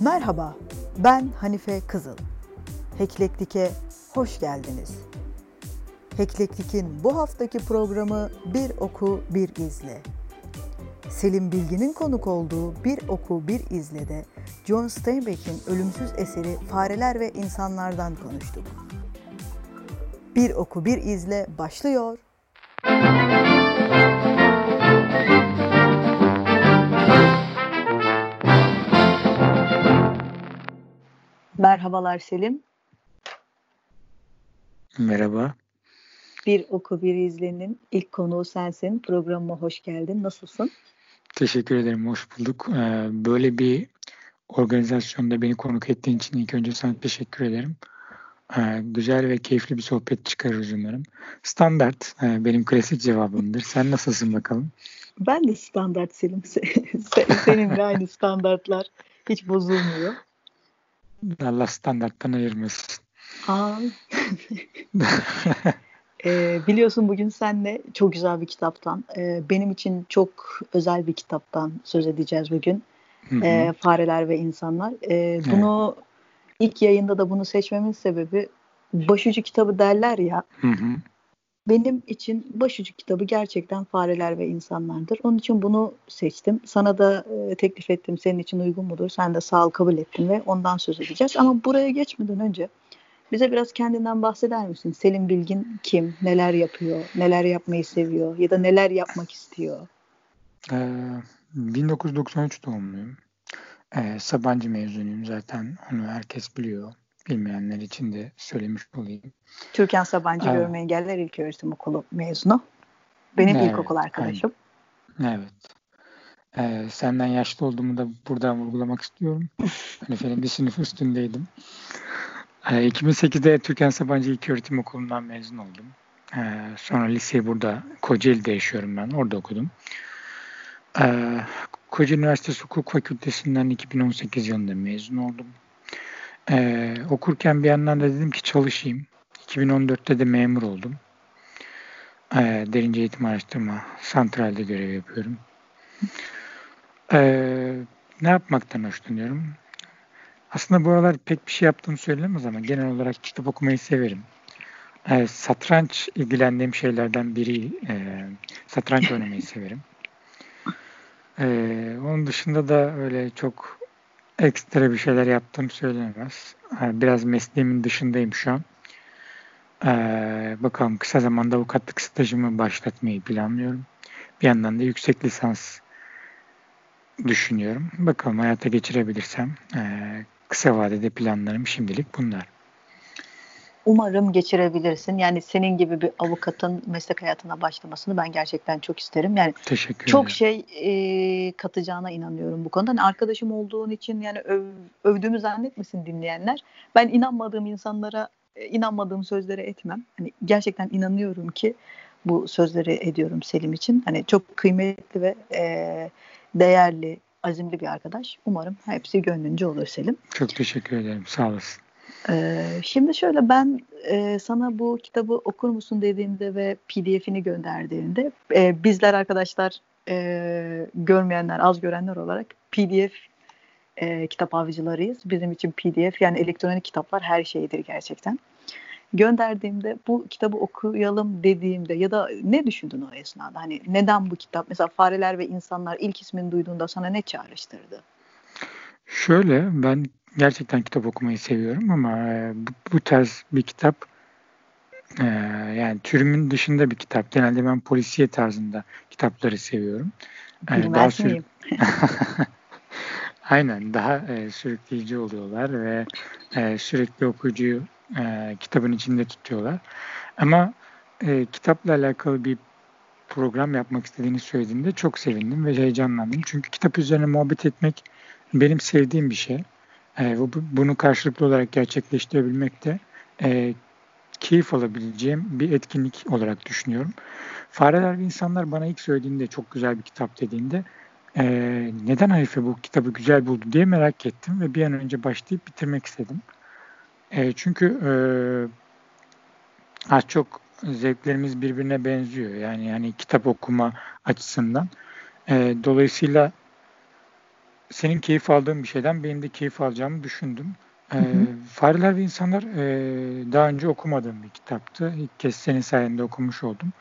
Merhaba, ben Hanife Kızıl. Heklektik'e hoş geldiniz. Heklektik'in bu haftaki programı Bir Oku Bir İzle. Selim Bilgin'in konuk olduğu Bir Oku Bir İzle'de John Steinbeck'in ölümsüz eseri Fareler ve İnsanlardan konuştuk. Bir Oku Bir İzle başlıyor. Merhabalar Selim. Merhaba. Bir Oku Bir İzle'nin ilk konuğu sensin. Programıma hoş geldin. Nasılsın? Teşekkür ederim. Hoş bulduk. Ee, böyle bir organizasyonda beni konuk ettiğin için ilk önce sana teşekkür ederim. Ee, güzel ve keyifli bir sohbet çıkarırız umarım. Standart e, benim klasik cevabımdır. Sen nasılsın bakalım? Ben de standart Selim. Seninle aynı standartlar. Hiç bozulmuyor. Allah standarttan ayırmasın. Aa. e, biliyorsun bugün senle çok güzel bir kitaptan, e, benim için çok özel bir kitaptan söz edeceğiz bugün. E, Fareler ve İnsanlar. E, bunu evet. ilk yayında da bunu seçmemin sebebi başucu kitabı derler ya. Hı hı. Benim için başucu kitabı gerçekten fareler ve insanlardır. Onun için bunu seçtim. Sana da e, teklif ettim. Senin için uygun mudur? Sen de sağ ol kabul ettin ve ondan söz edeceğiz. Ama buraya geçmeden önce bize biraz kendinden bahseder misin? Selim Bilgin kim? Neler yapıyor? Neler yapmayı seviyor? Ya da neler yapmak istiyor? Ee, 1993 doğumluyum. Ee, Sabancı mezunuyum zaten. Onu herkes biliyor. Bilmeyenler için de söylemiş olayım. Türkan Sabancı evet. Görme Engeller İlköğretim Okulu mezunu. Benim evet, ilkokul arkadaşım. Evet. Ee, senden yaşlı olduğumu da buradan vurgulamak istiyorum. hani senin bir sınıf üstündeydim. Ee, 2008'de Türkan Sabancı İlköğretim Okulu'ndan mezun oldum. Ee, sonra liseyi burada Kocaeli'de yaşıyorum ben. Orada okudum. Ee, Kocaeli Üniversitesi Hukuk Fakültesinden 2018 yılında mezun oldum. Ee, okurken bir yandan da dedim ki çalışayım. 2014'te de memur oldum. Ee, Derince Eğitim Araştırma Santral'de görev yapıyorum. Ee, ne yapmaktan hoşlanıyorum? Aslında bu aralar pek bir şey yaptığımı söylemez ama genel olarak kitap okumayı severim. Ee, satranç ilgilendiğim şeylerden biri. E, satranç oynamayı severim. Ee, onun dışında da öyle çok ekstra bir şeyler yaptığım söylenemez. Ee, biraz mesleğimin dışındayım şu an. Ee, bakalım kısa zamanda avukatlık stajımı başlatmayı planlıyorum. Bir yandan da yüksek lisans düşünüyorum. Bakalım hayata geçirebilirsem. Ee, kısa vadede planlarım şimdilik bunlar. Umarım geçirebilirsin. Yani senin gibi bir avukatın meslek hayatına başlamasını ben gerçekten çok isterim. Yani Teşekkür çok şey e, katacağına inanıyorum bu konuda. Hani arkadaşım olduğun için yani öv, övdüğümü zannetmesin dinleyenler. Ben inanmadığım insanlara e, inanmadığım sözlere etmem. Hani gerçekten inanıyorum ki bu sözleri ediyorum Selim için. Hani çok kıymetli ve e, değerli, azimli bir arkadaş. Umarım hepsi gönlünce olur Selim. Çok teşekkür ederim. Sağ olasın. Ee, şimdi şöyle ben e, sana bu kitabı okur musun dediğimde ve PDF'ini gönderdiğinde e, bizler arkadaşlar e, görmeyenler, az görenler olarak PDF kitap avcılarıyız. Bizim için PDF yani elektronik kitaplar her şeydir gerçekten. Gönderdiğimde bu kitabı okuyalım dediğimde ya da ne düşündün o esnada? Hani neden bu kitap? Mesela Fareler ve İnsanlar ilk ismini duyduğunda sana ne çağrıştırdı? Şöyle ben gerçekten kitap okumayı seviyorum ama e, bu, bu tarz bir kitap e, yani türümün dışında bir kitap. Genelde ben polisiye tarzında kitapları seviyorum. Bilmez daha sür- Aynen daha e, sürükleyici oluyorlar ve e, sürekli okuyucuyu e, kitabın içinde tutuyorlar. Ama e, kitapla alakalı bir program yapmak istediğini söylediğinde çok sevindim ve heyecanlandım. Çünkü kitap üzerine muhabbet etmek benim sevdiğim bir şey. E, bunu karşılıklı olarak gerçekleştirebilmek de e, keyif alabileceğim bir etkinlik olarak düşünüyorum. Fareler ve İnsanlar bana ilk söylediğinde çok güzel bir kitap dediğinde e, neden Hanife bu kitabı güzel buldu diye merak ettim ve bir an önce başlayıp bitirmek istedim. E, çünkü e, az çok zevklerimiz birbirine benziyor. Yani yani kitap okuma açısından. E, dolayısıyla senin keyif aldığın bir şeyden benim de keyif alacağımı düşündüm. Ee, Fareler ve İnsanlar e, daha önce okumadığım bir kitaptı. İlk kez senin sayende okumuş oldum.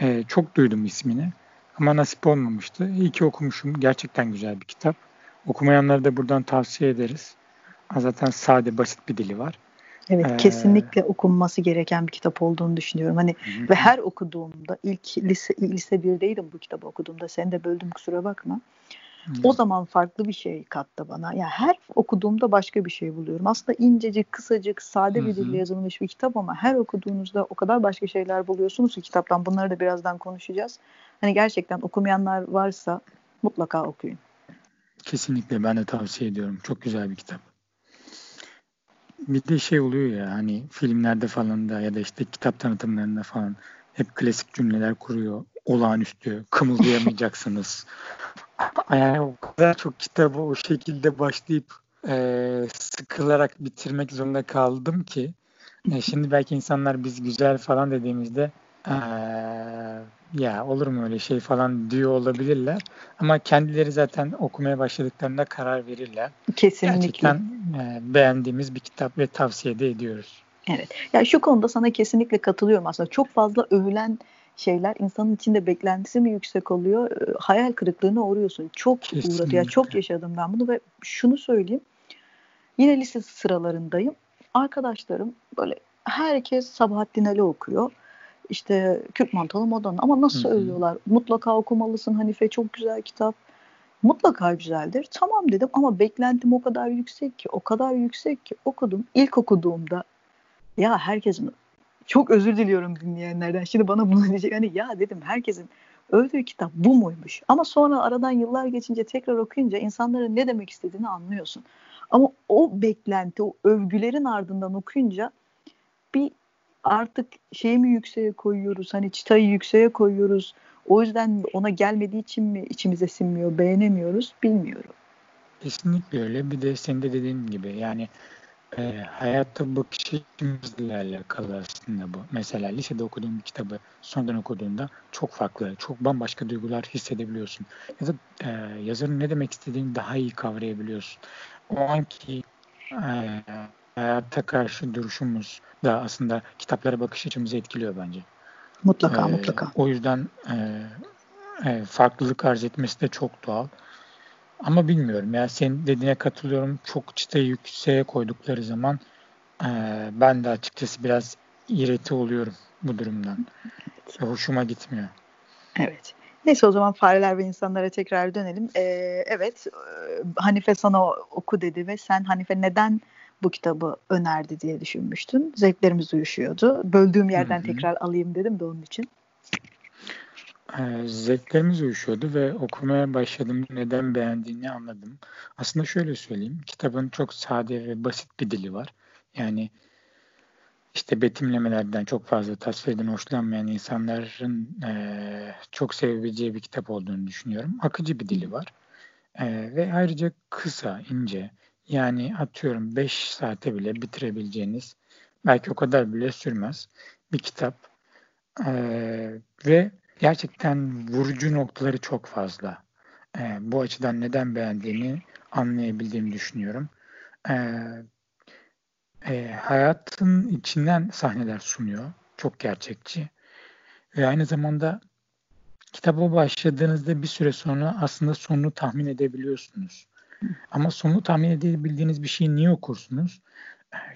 E, çok duydum ismini ama nasip olmamıştı. İyi ki okumuşum. Gerçekten güzel bir kitap. Okumayanlara da buradan tavsiye ederiz. Zaten sade, basit bir dili var. Evet, ee, kesinlikle okunması gereken bir kitap olduğunu düşünüyorum. Hani hı. ve her okuduğumda ilk lise lise 1'deydim bu kitabı okuduğumda. Seni de böldüm kusura bakma. O zaman farklı bir şey kattı bana. Yani her okuduğumda başka bir şey buluyorum. Aslında incecik, kısacık, sade bir dille yazılmış bir kitap ama her okuduğunuzda o kadar başka şeyler buluyorsunuz ki kitaptan. Bunları da birazdan konuşacağız. Hani gerçekten okumayanlar varsa mutlaka okuyun. Kesinlikle ben de tavsiye ediyorum. Çok güzel bir kitap. Bir de şey oluyor ya hani filmlerde falan da ya da işte kitap tanıtımlarında falan hep klasik cümleler kuruyor. Olağanüstü, kımıldayamayacaksınız. Yani o kadar çok kitabı o şekilde başlayıp e, sıkılarak bitirmek zorunda kaldım ki e, şimdi belki insanlar biz güzel falan dediğimizde e, ya olur mu öyle şey falan diyor olabilirler. Ama kendileri zaten okumaya başladıklarında karar verirler. Kesinlikle. Gerçekten e, beğendiğimiz bir kitap ve tavsiye de ediyoruz. Evet. Ya şu konuda sana kesinlikle katılıyorum aslında. Çok fazla övülen şeyler insanın içinde beklentisi mi yüksek oluyor? E, hayal kırıklığına uğruyorsun. Çok Kesinlikle. uğradı. Ya çok yaşadım ben bunu ve şunu söyleyeyim. Yine lise sıralarındayım. Arkadaşlarım böyle herkes Sabahattin Ali okuyor. İşte Kürk Mantalı Modanı ama nasıl Hı-hı. övüyorlar? Mutlaka okumalısın Hanife çok güzel kitap. Mutlaka güzeldir. Tamam dedim ama beklentim o kadar yüksek ki, o kadar yüksek ki okudum. İlk okuduğumda ya herkesin çok özür diliyorum dinleyenlerden. Şimdi bana bunu diyecek. Hani ya dedim herkesin övdüğü kitap bu muymuş? Ama sonra aradan yıllar geçince tekrar okuyunca insanların ne demek istediğini anlıyorsun. Ama o beklenti, o övgülerin ardından okuyunca bir artık şeyi mi yükseğe koyuyoruz? Hani çıtayı yükseğe koyuyoruz. O yüzden ona gelmediği için mi içimize sinmiyor, beğenemiyoruz bilmiyorum. Kesinlikle öyle. Bir de senin de dediğin gibi yani e, hayatta bakış açımızla alakalı aslında bu. Mesela lisede okuduğun bir kitabı sonradan okuduğunda çok farklı, çok bambaşka duygular hissedebiliyorsun. Ya da e, yazarın ne demek istediğini daha iyi kavrayabiliyorsun. O anki e, hayatta karşı duruşumuz da aslında kitaplara bakış açımızı etkiliyor bence. Mutlaka ee, mutlaka. O yüzden e, e, farklılık arz etmesi de çok doğal. Ama bilmiyorum ya senin dediğine katılıyorum. Çok çıtayı yükseğe koydukları zaman e, ben de açıkçası biraz ireti oluyorum bu durumdan. Evet. Hoşuma gitmiyor. Evet. Neyse o zaman fareler ve insanlara tekrar dönelim. Ee, evet Hanife sana oku dedi ve sen Hanife neden bu kitabı önerdi diye düşünmüştün. Zevklerimiz uyuşuyordu. Böldüğüm yerden Hı-hı. tekrar alayım dedim de onun için. Ee, zevklerimiz uyuşuyordu ve okumaya başladım. Neden beğendiğini anladım. Aslında şöyle söyleyeyim. Kitabın çok sade ve basit bir dili var. Yani işte betimlemelerden çok fazla tasvirden hoşlanmayan insanların e, çok sevebileceği bir kitap olduğunu düşünüyorum. Akıcı bir dili var. E, ve ayrıca kısa, ince. Yani atıyorum 5 saate bile bitirebileceğiniz, belki o kadar bile sürmez bir kitap. E, ve gerçekten vurucu noktaları çok fazla. E, bu açıdan neden beğendiğini anlayabildiğimi düşünüyorum. E, e, hayatın içinden sahneler sunuyor. Çok gerçekçi. Ve aynı zamanda kitaba başladığınızda bir süre sonra aslında sonunu tahmin edebiliyorsunuz. Ama sonunu tahmin edebildiğiniz bir şeyi niye okursunuz?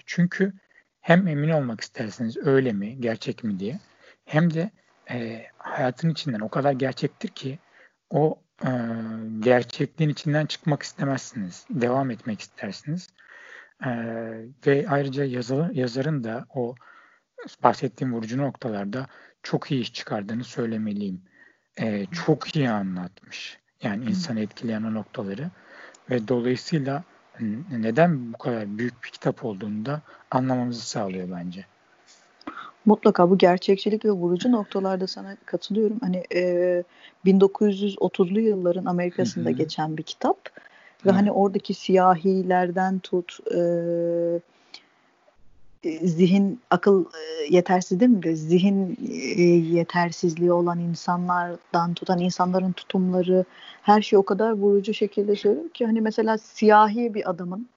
Çünkü hem emin olmak istersiniz öyle mi, gerçek mi diye. Hem de e, hayatın içinden o kadar gerçektir ki o e, gerçekliğin içinden çıkmak istemezsiniz. Devam etmek istersiniz. E, ve ayrıca yazı, yazarın da o bahsettiğim vurucu noktalarda çok iyi iş çıkardığını söylemeliyim. E, çok iyi anlatmış. Yani insanı etkileyen o noktaları. Ve dolayısıyla neden bu kadar büyük bir kitap olduğunu da anlamamızı sağlıyor bence. Mutlaka bu gerçekçilik ve vurucu noktalarda sana katılıyorum. Hani e, 1930'lu yılların Amerika'sında Hı-hı. geçen bir kitap ve Hı. hani oradaki siyahilerden tut e, e, zihin akıl e, yetersiz değil mi zihin e, yetersizliği olan insanlardan tutan insanların tutumları her şey o kadar vurucu şekilde söylüyor ki hani mesela siyahi bir adamın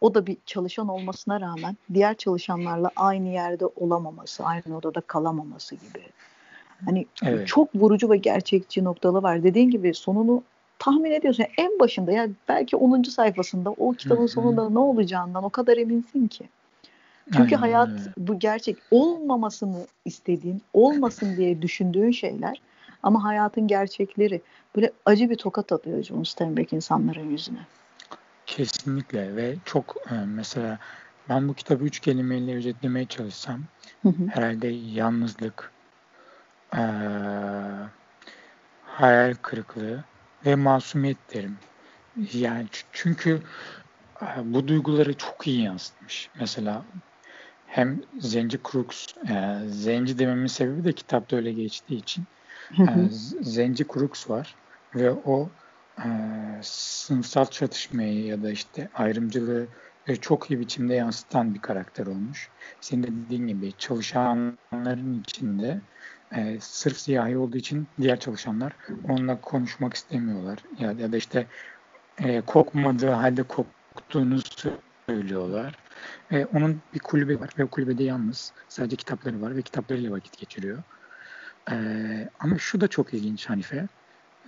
o da bir çalışan olmasına rağmen diğer çalışanlarla aynı yerde olamaması, aynı odada kalamaması gibi. Hani evet. çok vurucu ve gerçekçi noktalı var. Dediğin gibi sonunu tahmin ediyorsun. Yani en başında yani belki 10. sayfasında o kitabın sonunda ne olacağından o kadar eminsin ki. Çünkü Aynen, hayat bu gerçek olmamasını istediğin, olmasın diye düşündüğün şeyler ama hayatın gerçekleri böyle acı bir tokat atıyor John Steinbeck insanların yüzüne. Kesinlikle ve çok e, mesela ben bu kitabı üç kelimeyle özetlemeye çalışsam hı hı. herhalde yalnızlık, e, hayal kırıklığı ve masumiyet derim. Yani çünkü e, bu duyguları çok iyi yansıtmış. Mesela hem Zenci Crooks, e, Zenci dememin sebebi de kitapta öyle geçtiği için. E, Zenci Crooks var ve o e, sınıfsal çatışmayı ya da işte ayrımcılığı e, çok iyi biçimde yansıtan bir karakter olmuş. Senin de dediğin gibi çalışanların içinde e, sırf siyahi olduğu için diğer çalışanlar onunla konuşmak istemiyorlar. Ya, ya da işte e, kokmadığı halde koktuğunu söylüyorlar. E, onun bir kulübü var ve o kulübede yalnız. Sadece kitapları var ve kitaplarıyla vakit geçiriyor. E, ama şu da çok ilginç Hanife.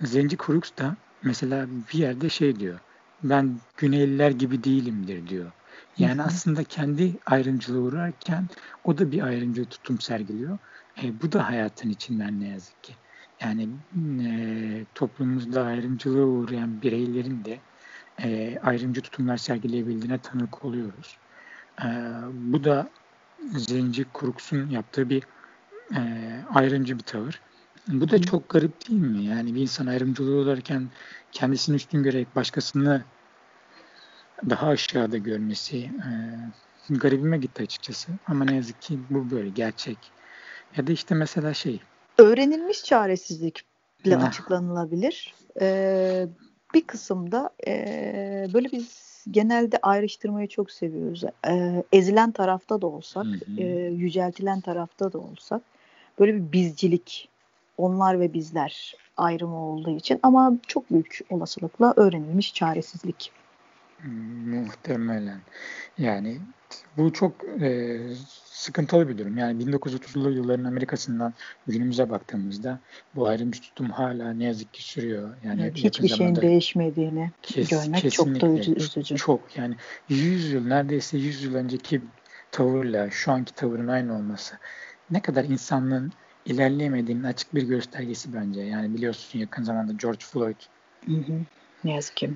Zenci Crooks da mesela bir yerde şey diyor. Ben Güneyliler gibi değilimdir diyor. Yani Hı-hı. aslında kendi ayrımcılığı uğrarken o da bir ayrımcı tutum sergiliyor. E, bu da hayatın içinden ne yazık ki. Yani e, toplumumuzda ayrımcılığa uğrayan bireylerin de e, ayrımcı tutumlar sergileyebildiğine tanık oluyoruz. E, bu da Zenci Kuruks'un yaptığı bir e, ayrımcı bir tavır. Bu da çok garip değil mi? Yani bir insan ayrımcılığı olurken kendisini üstün görerek başkasını daha aşağıda görmesi e, garibime gitti açıkçası. Ama ne yazık ki bu böyle gerçek. Ya da işte mesela şey. Öğrenilmiş çaresizlikle açıklanılabilir. Ee, bir kısımda e, böyle biz genelde ayrıştırmayı çok seviyoruz. E, ezilen tarafta da olsak, E, yüceltilen tarafta da olsak böyle bir bizcilik, onlar ve bizler ayrımı olduğu için ama çok büyük olasılıkla öğrenilmiş çaresizlik. Muhtemelen. Yani bu çok e, sıkıntılı bir durum. Yani 1930'lu yılların Amerika'sından günümüze baktığımızda bu ayrımcı tutum hala ne yazık ki sürüyor. Yani evet, hiçbir şeyin değişmediğini kes, görmek çok da üzücü. Çok yani 100 yıl neredeyse 100 yıl önceki tavırla şu anki tavırın aynı olması ne kadar insanlığın ilerleyemediğinin açık bir göstergesi bence. Yani biliyorsun yakın zamanda George Floyd. Hı hı. Ne yazık ki.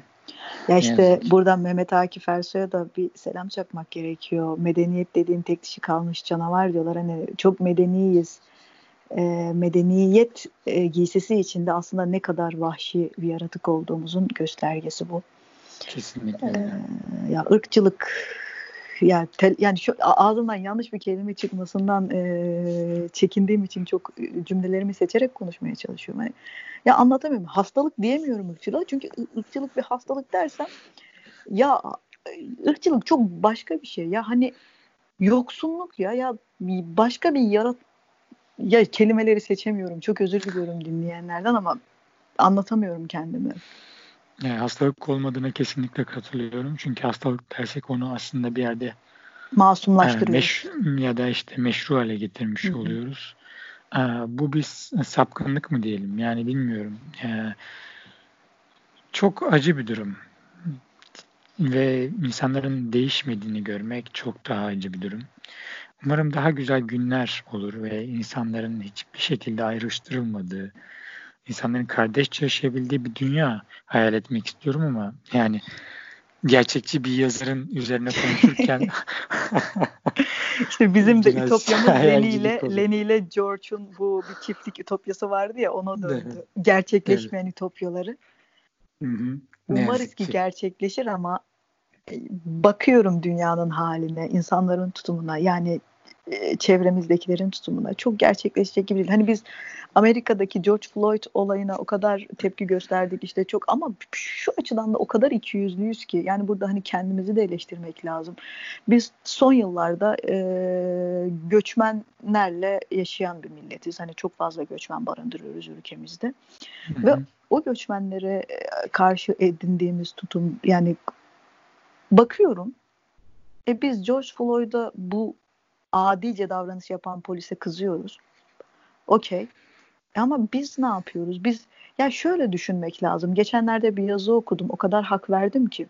Ya işte buradan Mehmet Akif Ersoy'a da bir selam çakmak gerekiyor. Medeniyet dediğin tek dişi kalmış canavar diyorlar. Hani çok medeniyiz. E, medeniyet e, giysisi içinde aslında ne kadar vahşi bir yaratık olduğumuzun göstergesi bu. Kesinlikle. E, ya ırkçılık yani tel, yani şu ağzımdan yanlış bir kelime çıkmasından e, çekindiğim için çok cümlelerimi seçerek konuşmaya çalışıyorum. Yani, ya anlatamıyorum. Hastalık diyemiyorum ırkçılığa. Çünkü ırkçılık bir hastalık dersem ya ırkçılık çok başka bir şey. Ya hani yoksunluk ya ya başka bir yarat ya kelimeleri seçemiyorum. Çok özür diliyorum dinleyenlerden ama anlatamıyorum kendimi. Yani hastalık olmadığına kesinlikle katılıyorum. Çünkü hastalık dersek onu aslında bir yerde masumlaştırıyoruz. meş, ya da işte meşru hale getirmiş Hı-hı. oluyoruz. E, bu bir sapkınlık mı diyelim? Yani bilmiyorum. E, çok acı bir durum. Ve insanların değişmediğini görmek çok daha acı bir durum. Umarım daha güzel günler olur ve insanların hiçbir şekilde ayrıştırılmadığı, insanların kardeşçe yaşayabildiği bir dünya hayal etmek istiyorum ama yani gerçekçi bir yazarın üzerine konuşurken işte bizim de ütopyamız Leni ile George'un bu bir çiftlik ütopyası vardı ya ona döndü. Evet. Gerçekleşmeyen evet. ütopyaları. Hı hı. Umarız ki gerçekleşir ama e, bakıyorum dünyanın haline, insanların tutumuna. Yani e, çevremizdekilerin tutumuna çok gerçekleşecek gibi değil. Hani biz Amerika'daki George Floyd olayına o kadar tepki gösterdik işte çok ama şu açıdan da o kadar ikiyüzlüyüz ki yani burada hani kendimizi de eleştirmek lazım. Biz son yıllarda e, göçmenlerle yaşayan bir milletiz. Hani çok fazla göçmen barındırıyoruz ülkemizde. Hı-hı. Ve o göçmenlere karşı edindiğimiz tutum yani bakıyorum e biz George Floyd'a bu adice davranış yapan polise kızıyoruz. Okey. Ama biz ne yapıyoruz? Biz ya şöyle düşünmek lazım. Geçenlerde bir yazı okudum. O kadar hak verdim ki.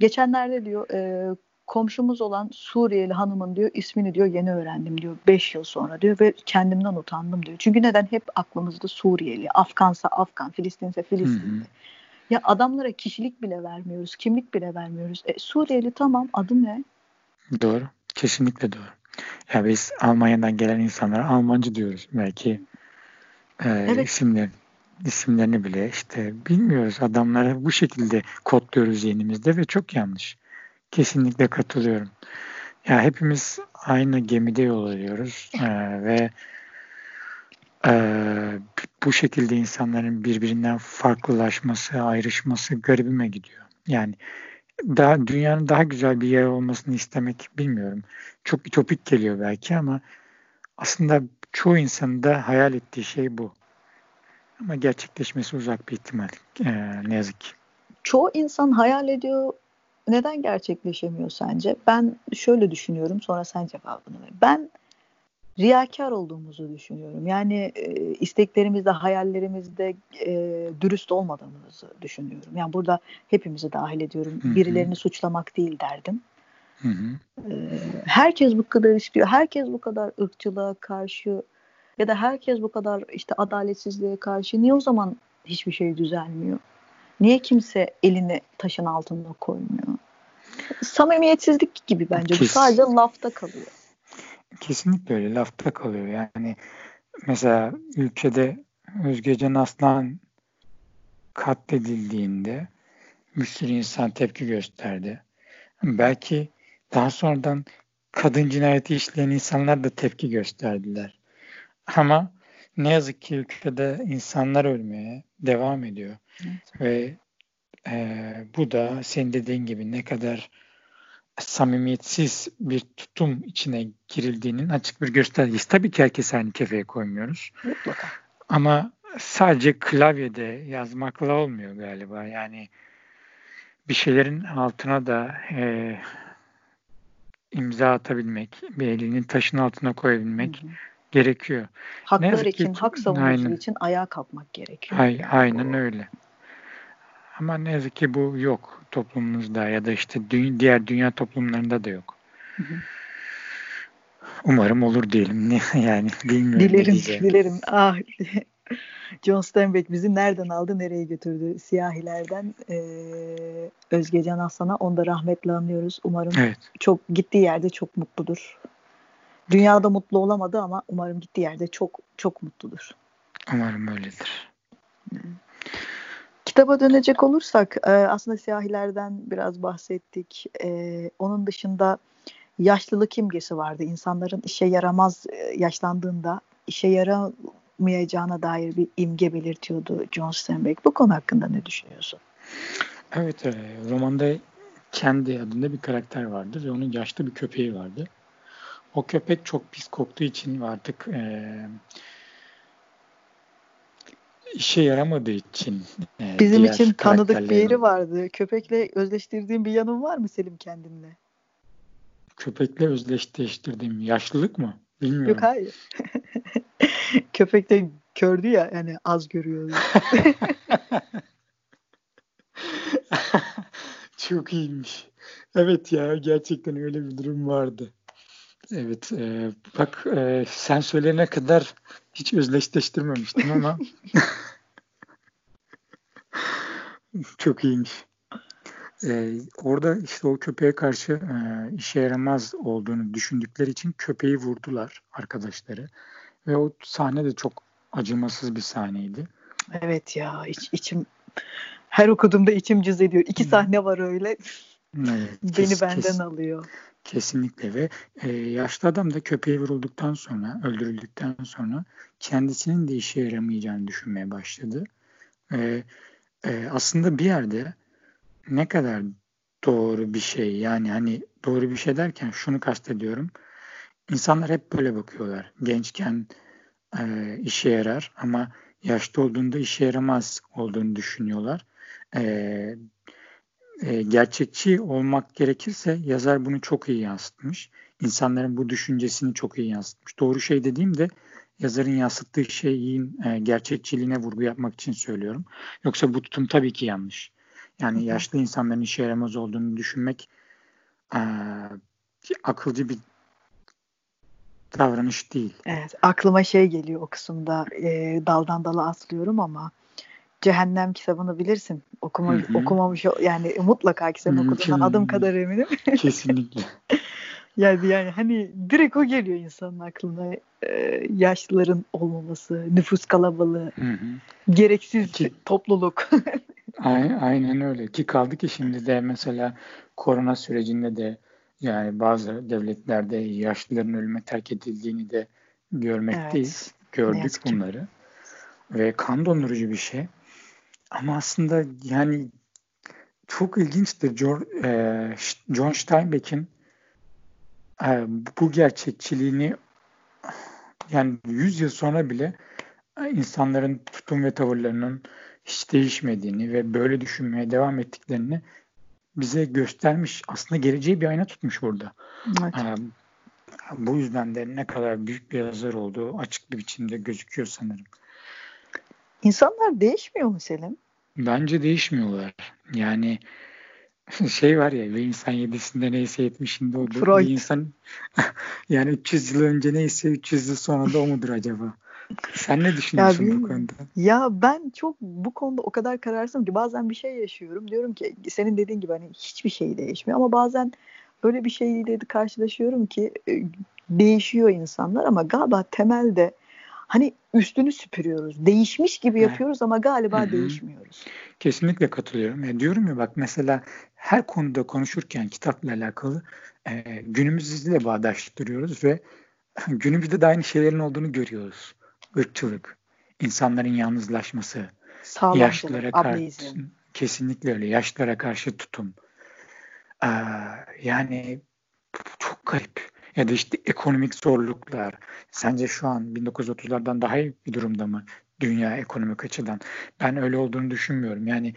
Geçenlerde diyor e, komşumuz olan Suriyeli hanımın diyor ismini diyor yeni öğrendim diyor 5 yıl sonra diyor ve kendimden utandım diyor. Çünkü neden hep aklımızda Suriyeli, Afgansa Afgan, Filistinse Filistinli. Ya adamlara kişilik bile vermiyoruz, kimlik bile vermiyoruz. E, Suriyeli tamam adı ne? Doğru. Kesinlikle doğru. Ya biz Almanya'dan gelen insanlara Almancı diyoruz. Belki e, evet. isimler, isimlerini bile işte bilmiyoruz. Adamları bu şekilde kodluyoruz zihnimizde ve çok yanlış. Kesinlikle katılıyorum. Ya hepimiz aynı gemide yol alıyoruz e, ve e, bu şekilde insanların birbirinden farklılaşması, ayrışması garibime gidiyor. Yani daha dünyanın daha güzel bir yer olmasını istemek bilmiyorum. Çok ütopik geliyor belki ama aslında çoğu insanın da hayal ettiği şey bu. Ama gerçekleşmesi uzak bir ihtimal. Ee, ne yazık ki. Çoğu insan hayal ediyor. Neden gerçekleşemiyor sence? Ben şöyle düşünüyorum. Sonra sen cevabını ver. Ben riyakar olduğumuzu düşünüyorum. Yani e, isteklerimizde, hayallerimizde e, dürüst olmadığımızı düşünüyorum. Yani burada hepimizi dahil ediyorum. Hı-hı. Birilerini suçlamak değil derdim. Hı hı. E, herkes bu kadar istiyor. Herkes bu kadar ırkçılığa karşı ya da herkes bu kadar işte adaletsizliğe karşı. Niye o zaman hiçbir şey düzelmiyor? Niye kimse elini taşın altına koymuyor? Samimiyetsizlik gibi bence. Kes. Bu sadece lafta kalıyor. Kesinlikle öyle. Lafta kalıyor. Yani mesela ülkede Özgecan Aslan katledildiğinde bir sürü insan tepki gösterdi. Belki daha sonradan kadın cinayeti işleyen insanlar da tepki gösterdiler. Ama ne yazık ki ülkede insanlar ölmeye devam ediyor. Evet. Ve e, bu da senin dediğin gibi ne kadar samimiyetsiz bir tutum içine girildiğinin açık bir göstergesi. Tabii ki herkes aynı kefeye koymuyoruz. Mutlaka. Ama sadece klavyede yazmakla olmuyor galiba. Yani bir şeylerin altına da e, imza atabilmek, bir elinin taşın altına koyabilmek hı hı. gerekiyor. Haklar için, ki, hak savunucusu aynen. için ayağa kalkmak gerekiyor. Ay, aynen öyle. Ama ne yazık ki bu yok toplumumuzda ya da işte dü- diğer dünya toplumlarında da yok. Hı hı. Umarım olur diyelim. yani bilmiyorum. Dilerim, dilerim. Ah, John Steinbeck bizi nereden aldı, nereye götürdü? Siyahilerden e, Özgecan Aslan'a. Onu da rahmetle anlıyoruz. Umarım evet. çok gittiği yerde çok mutludur. Dünyada mutlu olamadı ama umarım gittiği yerde çok çok mutludur. Umarım öyledir. Hı. Kitaba dönecek olursak e, aslında siyahilerden biraz bahsettik. E, onun dışında yaşlılık imgesi vardı. İnsanların işe yaramaz e, yaşlandığında işe yaramayacağına dair bir imge belirtiyordu John Steinbeck. Bu konu hakkında ne düşünüyorsun? Evet, romanda kendi adında bir karakter vardı ve onun yaşlı bir köpeği vardı. O köpek çok pis koktuğu için artık e, işe yaramadığı için. E, Bizim için tanıdık bir yeri vardı. Köpekle özleştirdiğin bir yanın var mı Selim kendinle? Köpekle özdeşleştirdiğim yaşlılık mı? Bilmiyorum. Yok hayır. Köpek de kördü ya yani az görüyor. Çok iyiymiş. Evet ya gerçekten öyle bir durum vardı. Evet e, bak e, sen söyleyene kadar hiç özdeşleştirmemiştim ama çok iyiymiş. Ee, orada işte o köpeğe karşı e, işe yaramaz olduğunu düşündükleri için köpeği vurdular arkadaşları. Ve o sahne de çok acımasız bir sahneydi. Evet ya iç, içim her okuduğumda içim cız ediyor. İki sahne var öyle. Evet, Beni kes, benden kes, alıyor. Kesinlikle ve e, yaşlı adam da köpeğe vurulduktan sonra, öldürüldükten sonra kendisinin de işe yaramayacağını düşünmeye başladı. E, e, aslında bir yerde ne kadar doğru bir şey yani hani doğru bir şey derken şunu kastediyorum. İnsanlar hep böyle bakıyorlar. Gençken e, işe yarar ama yaşlı olduğunda işe yaramaz olduğunu düşünüyorlar. E, e, gerçekçi olmak gerekirse yazar bunu çok iyi yansıtmış. İnsanların bu düşüncesini çok iyi yansıtmış. Doğru şey dediğimde yazarın yansıttığı şeyin e, gerçekçiliğine vurgu yapmak için söylüyorum. Yoksa bu tutum tabii ki yanlış. Yani yaşlı insanların işe yaramaz olduğunu düşünmek e, akılcı bir davranış değil. Evet, aklıma şey geliyor o kısımda e, daldan dala atlıyorum ama Cehennem kitabını bilirsin. Okuma, hı hı. Okumamış yani mutlaka ki sen okuduğundan adım kadar eminim. Kesinlikle. yani yani hani direkt o geliyor insanın aklına. Ee, yaşlıların olmaması, nüfus kalabalığı, hı hı. gereksiz ki, topluluk. aynen öyle. Ki kaldı ki şimdi de mesela korona sürecinde de yani bazı devletlerde yaşlıların ölüme terk edildiğini de görmekteyiz. Evet. Gördük bunları. Ve kan dondurucu bir şey. Ama aslında yani çok ilginçtir. E, John Steinbeck'in e, bu gerçekçiliğini yani 100 yıl sonra bile insanların tutum ve tavırlarının hiç değişmediğini ve böyle düşünmeye devam ettiklerini bize göstermiş. Aslında geleceği bir ayna tutmuş burada. Evet. Bu yüzden de ne kadar büyük bir yazar olduğu açık bir biçimde gözüküyor sanırım. İnsanlar değişmiyor mu Selim? Bence değişmiyorlar. Yani şey var ya bir insan yedisinde neyse yetmişinde odur. Freud. Bir insan yani 300 yıl önce neyse 300 yıl sonra da o mudur acaba? Sen ne düşünüyorsun ya, bu konuda? Ya ben çok bu konuda o kadar kararsızım ki bazen bir şey yaşıyorum. Diyorum ki senin dediğin gibi hani hiçbir şey değişmiyor ama bazen öyle bir şeyle karşılaşıyorum ki e, değişiyor insanlar ama galiba temelde hani üstünü süpürüyoruz. Değişmiş gibi yapıyoruz ama galiba Hı-hı. değişmiyoruz. Kesinlikle katılıyorum. E, diyorum ya bak mesela her konuda konuşurken kitapla alakalı e, günümüzle bağdaştırıyoruz ve günümüzde de aynı şeylerin olduğunu görüyoruz. Irkçılık, insanların yalnızlaşması, Sağlam yaşlılara karşı kesinlikle öyle. Yaşlılara karşı tutum. Ee, yani çok garip ya da işte ekonomik zorluklar. Sence şu an 1930'lardan daha iyi bir durumda mı dünya ekonomik açıdan? Ben öyle olduğunu düşünmüyorum. Yani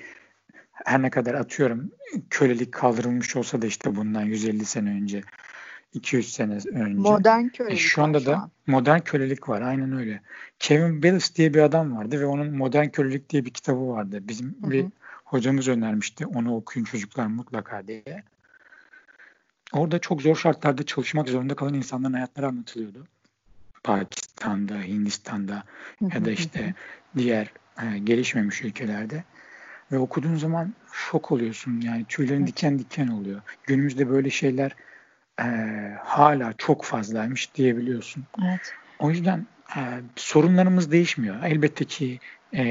her ne kadar atıyorum kölelik kaldırılmış olsa da işte bundan 150 sene önce 200 sene önce. Modern kölelik. E şu anda da an. modern kölelik var. Aynen öyle. Kevin Bellis diye bir adam vardı ve onun Modern Kölelik diye bir kitabı vardı. Bizim hı hı. bir hocamız önermişti. Onu okuyun çocuklar mutlaka diye. Orada çok zor şartlarda çalışmak zorunda kalan insanların hayatları anlatılıyordu. Pakistan'da, Hindistan'da ya da işte diğer e, gelişmemiş ülkelerde. Ve okuduğun zaman şok oluyorsun. Yani tüylerin diken diken oluyor. Günümüzde böyle şeyler e, hala çok fazlaymış diyebiliyorsun. Evet. O yüzden e, sorunlarımız değişmiyor. Elbette ki e,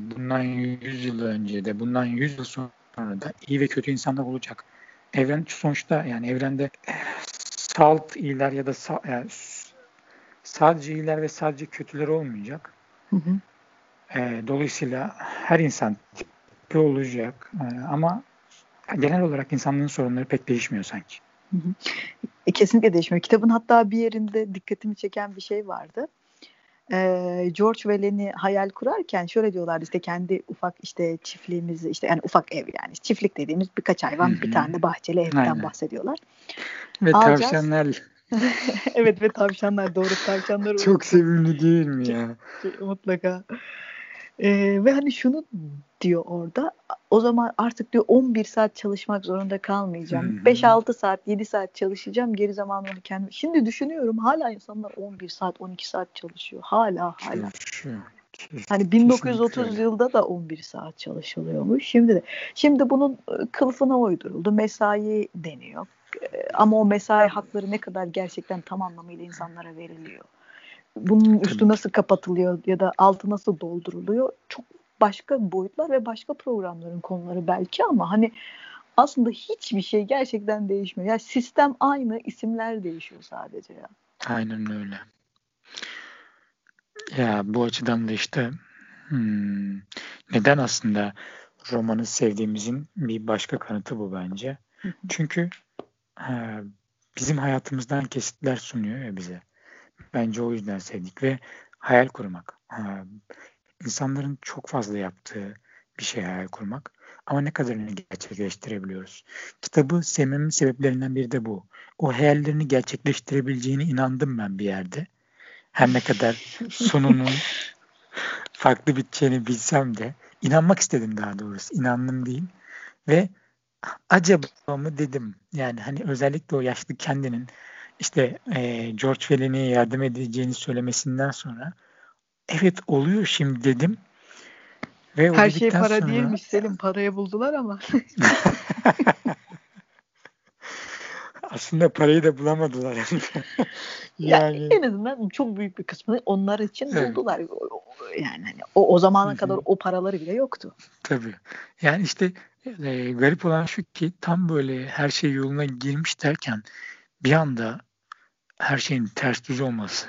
bundan 100 yıl önce de bundan 100 yıl sonra da iyi ve kötü insanlar olacak evren sonuçta yani evrende salt iyiler ya da sa, yani sadece iyiler ve sadece kötüler olmayacak. Hı hı. E, dolayısıyla her insan tipi olacak. E, ama genel olarak insanlığın sorunları pek değişmiyor sanki. Hı hı. E, kesinlikle değişmiyor. Kitabın hatta bir yerinde dikkatimi çeken bir şey vardı e, George ve Lenny hayal kurarken şöyle diyorlardı işte kendi ufak işte çiftliğimizi işte yani ufak ev yani çiftlik dediğimiz birkaç hayvan Hı-hı. bir tane bahçeli evden Aynen. bahsediyorlar. Ve Alacağız. tavşanlar. evet ve tavşanlar doğru tavşanlar. Çok sevimli değil mi ya? Mutlaka. Ee, ve hani şunu diyor orada o zaman artık diyor 11 saat çalışmak zorunda kalmayacağım. 5-6 saat 7 saat çalışacağım geri zamanımı kendim. Şimdi düşünüyorum hala insanlar 11 saat 12 saat çalışıyor. Hala hala. Hani 1930 yılda da 11 saat çalışılıyormuş. Şimdi de şimdi bunun ıı, kılıfına uyduruldu. Mesai deniyor. Ama o mesai hakları ne kadar gerçekten tam anlamıyla insanlara veriliyor? Bunun üstü nasıl kapatılıyor ya da altı nasıl dolduruluyor çok başka boyutlar ve başka programların konuları belki ama hani aslında hiçbir şey gerçekten değişmiyor. Yani sistem aynı, isimler değişiyor sadece ya. Aynen öyle. Ya bu açıdan da işte hmm, neden aslında romanı sevdiğimizin bir başka kanıtı bu bence. Çünkü e, bizim hayatımızdan kesitler sunuyor ya bize. Bence o yüzden sevdik ve hayal kurmak. E, insanların çok fazla yaptığı bir şey hayal kurmak. Ama ne kadarını gerçekleştirebiliyoruz? Kitabı sevmemin sebeplerinden biri de bu. O hayallerini gerçekleştirebileceğine inandım ben bir yerde. Her ne kadar sonunun farklı biteceğini bilsem de inanmak istedim daha doğrusu. İnandım değil. Ve acaba mı dedim. Yani hani özellikle o yaşlı kendinin işte e, George Fellini'ye yardım edeceğini söylemesinden sonra evet oluyor şimdi dedim. Ve Her şey para sonra... değilmiş Selim. Parayı buldular ama. Aslında parayı da bulamadılar. yani ya en azından çok büyük bir kısmını onlar için evet. buldular. Yani hani o, o zamana Hı-hı. kadar o paraları bile yoktu. Tabii. Yani işte e, garip olan şu ki tam böyle her şey yoluna girmiş derken bir anda her şeyin ters düz olması,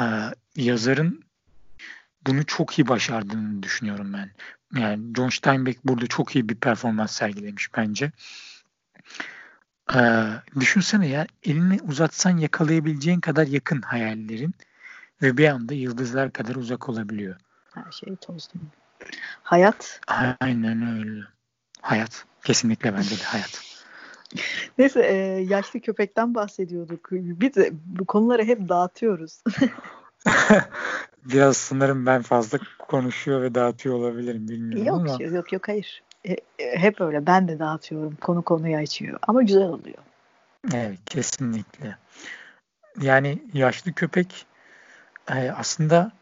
e, yazarın bunu çok iyi başardığını düşünüyorum ben. Yani John Steinbeck burada çok iyi bir performans sergilemiş bence. Ee, düşünsene ya elini uzatsan yakalayabileceğin kadar yakın hayallerin ve bir anda yıldızlar kadar uzak olabiliyor. Her şey toz Hayat. Aynen öyle. Hayat. Kesinlikle bence de hayat. Neyse e, yaşlı köpekten bahsediyorduk. Biz de bu konuları hep dağıtıyoruz. Biraz sanırım ben fazla konuşuyor ve dağıtıyor olabilirim bilmiyorum yok, ama. Yok yok yok hayır. E, e, hep öyle ben de dağıtıyorum. Konu konuyu açıyor ama güzel oluyor. Evet kesinlikle. Yani yaşlı köpek e, aslında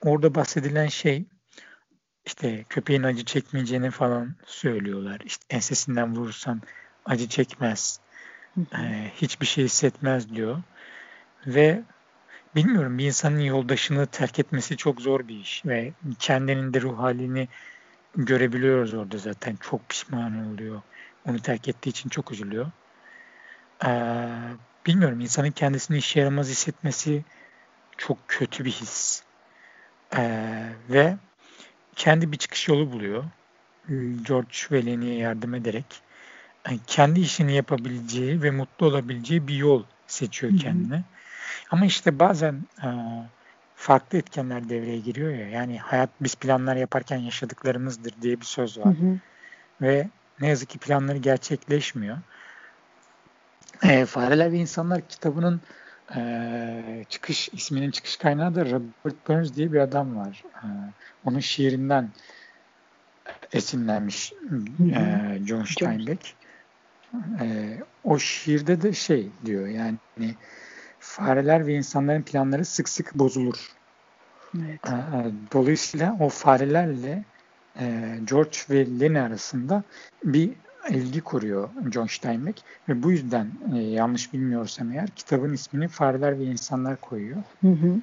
orada bahsedilen şey işte köpeğin acı çekmeyeceğini falan söylüyorlar. İşte ensesinden vurursan acı çekmez. e, hiçbir şey hissetmez diyor. Ve bilmiyorum bir insanın yoldaşını terk etmesi çok zor bir iş ve kendinin de ruh halini görebiliyoruz orada zaten. Çok pişman oluyor. Onu terk ettiği için çok üzülüyor. Ee, bilmiyorum insanın kendisini işe yaramaz hissetmesi çok kötü bir his. Ee, ve kendi bir çıkış yolu buluyor. George Veleni'ye yardım ederek kendi işini yapabileceği ve mutlu olabileceği bir yol seçiyor kendine. Hı hı. Ama işte bazen e, farklı etkenler devreye giriyor ya. Yani hayat biz planlar yaparken yaşadıklarımızdır diye bir söz var. Hı hı. Ve ne yazık ki planları gerçekleşmiyor. E, Fareler ve İnsanlar kitabının e, çıkış isminin çıkış kaynağı da Robert Burns diye bir adam var. E, onun şiirinden esinlenmiş e, John Steinbeck. E, o şiirde de şey diyor yani fareler ve insanların planları sık sık bozulur. Evet. Dolayısıyla o farelerle George ve Lenny arasında bir ilgi kuruyor John Steinbeck ve bu yüzden yanlış bilmiyorsam eğer kitabın ismini Fareler ve İnsanlar koyuyor. Hı hı.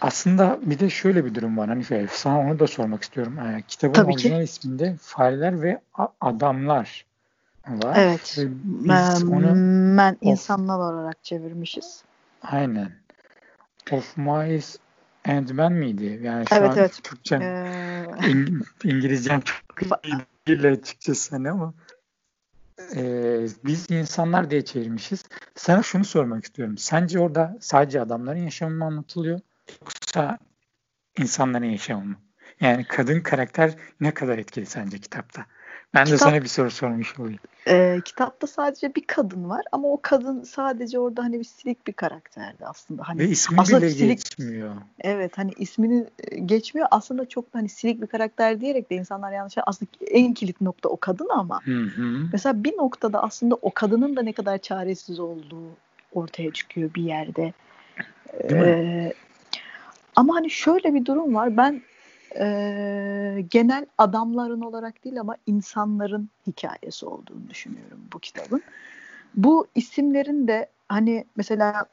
Aslında bir de şöyle bir durum var Hanife. Sana onu da sormak istiyorum. kitabın Tabii orijinal ki. isminde Fareler ve Adamlar var. Evet. Biz onu men insanlar olarak çevirmişiz. Aynen. Of Mice and Men miydi? Yani şu evet, an evet. Türkçem, ee... İng İngilizcem çok iyi değil açıkçası hani ama e, biz insanlar diye çevirmişiz. Sana şunu sormak istiyorum. Sence orada sadece adamların yaşamı mı anlatılıyor? Yoksa insanların yaşamı mı? Yani kadın karakter ne kadar etkili sence kitapta? Ben Kitap, de sana bir soru sormuş olayım. E, kitapta sadece bir kadın var ama o kadın sadece orada hani bir silik bir karakterdi aslında. Hani Ve ismi aslında bile silik, geçmiyor. Evet hani ismini e, geçmiyor. Aslında çok hani silik bir karakter diyerek de insanlar yanlış aslında en kilit nokta o kadın ama hı hı. mesela bir noktada aslında o kadının da ne kadar çaresiz olduğu ortaya çıkıyor bir yerde. Değil ee, mi? Ama hani şöyle bir durum var. Ben e, genel adamların olarak değil ama insanların hikayesi olduğunu düşünüyorum bu kitabın. Bu isimlerin de hani mesela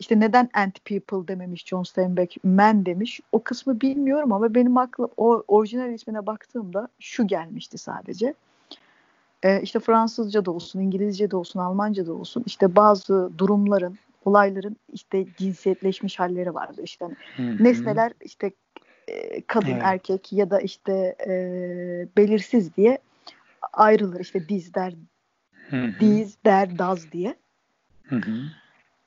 işte neden ant people dememiş John Steinbeck man demiş o kısmı bilmiyorum ama benim aklım o orijinal ismine baktığımda şu gelmişti sadece. e, işte Fransızca da olsun, İngilizce de olsun, Almanca da olsun işte bazı durumların, olayların işte cinsiyetleşmiş halleri vardı. İşte hani nesneler işte e, kadın, evet. erkek ya da işte e, belirsiz diye ayrılır. İşte diz der, diz der, daz diye. Hı hı.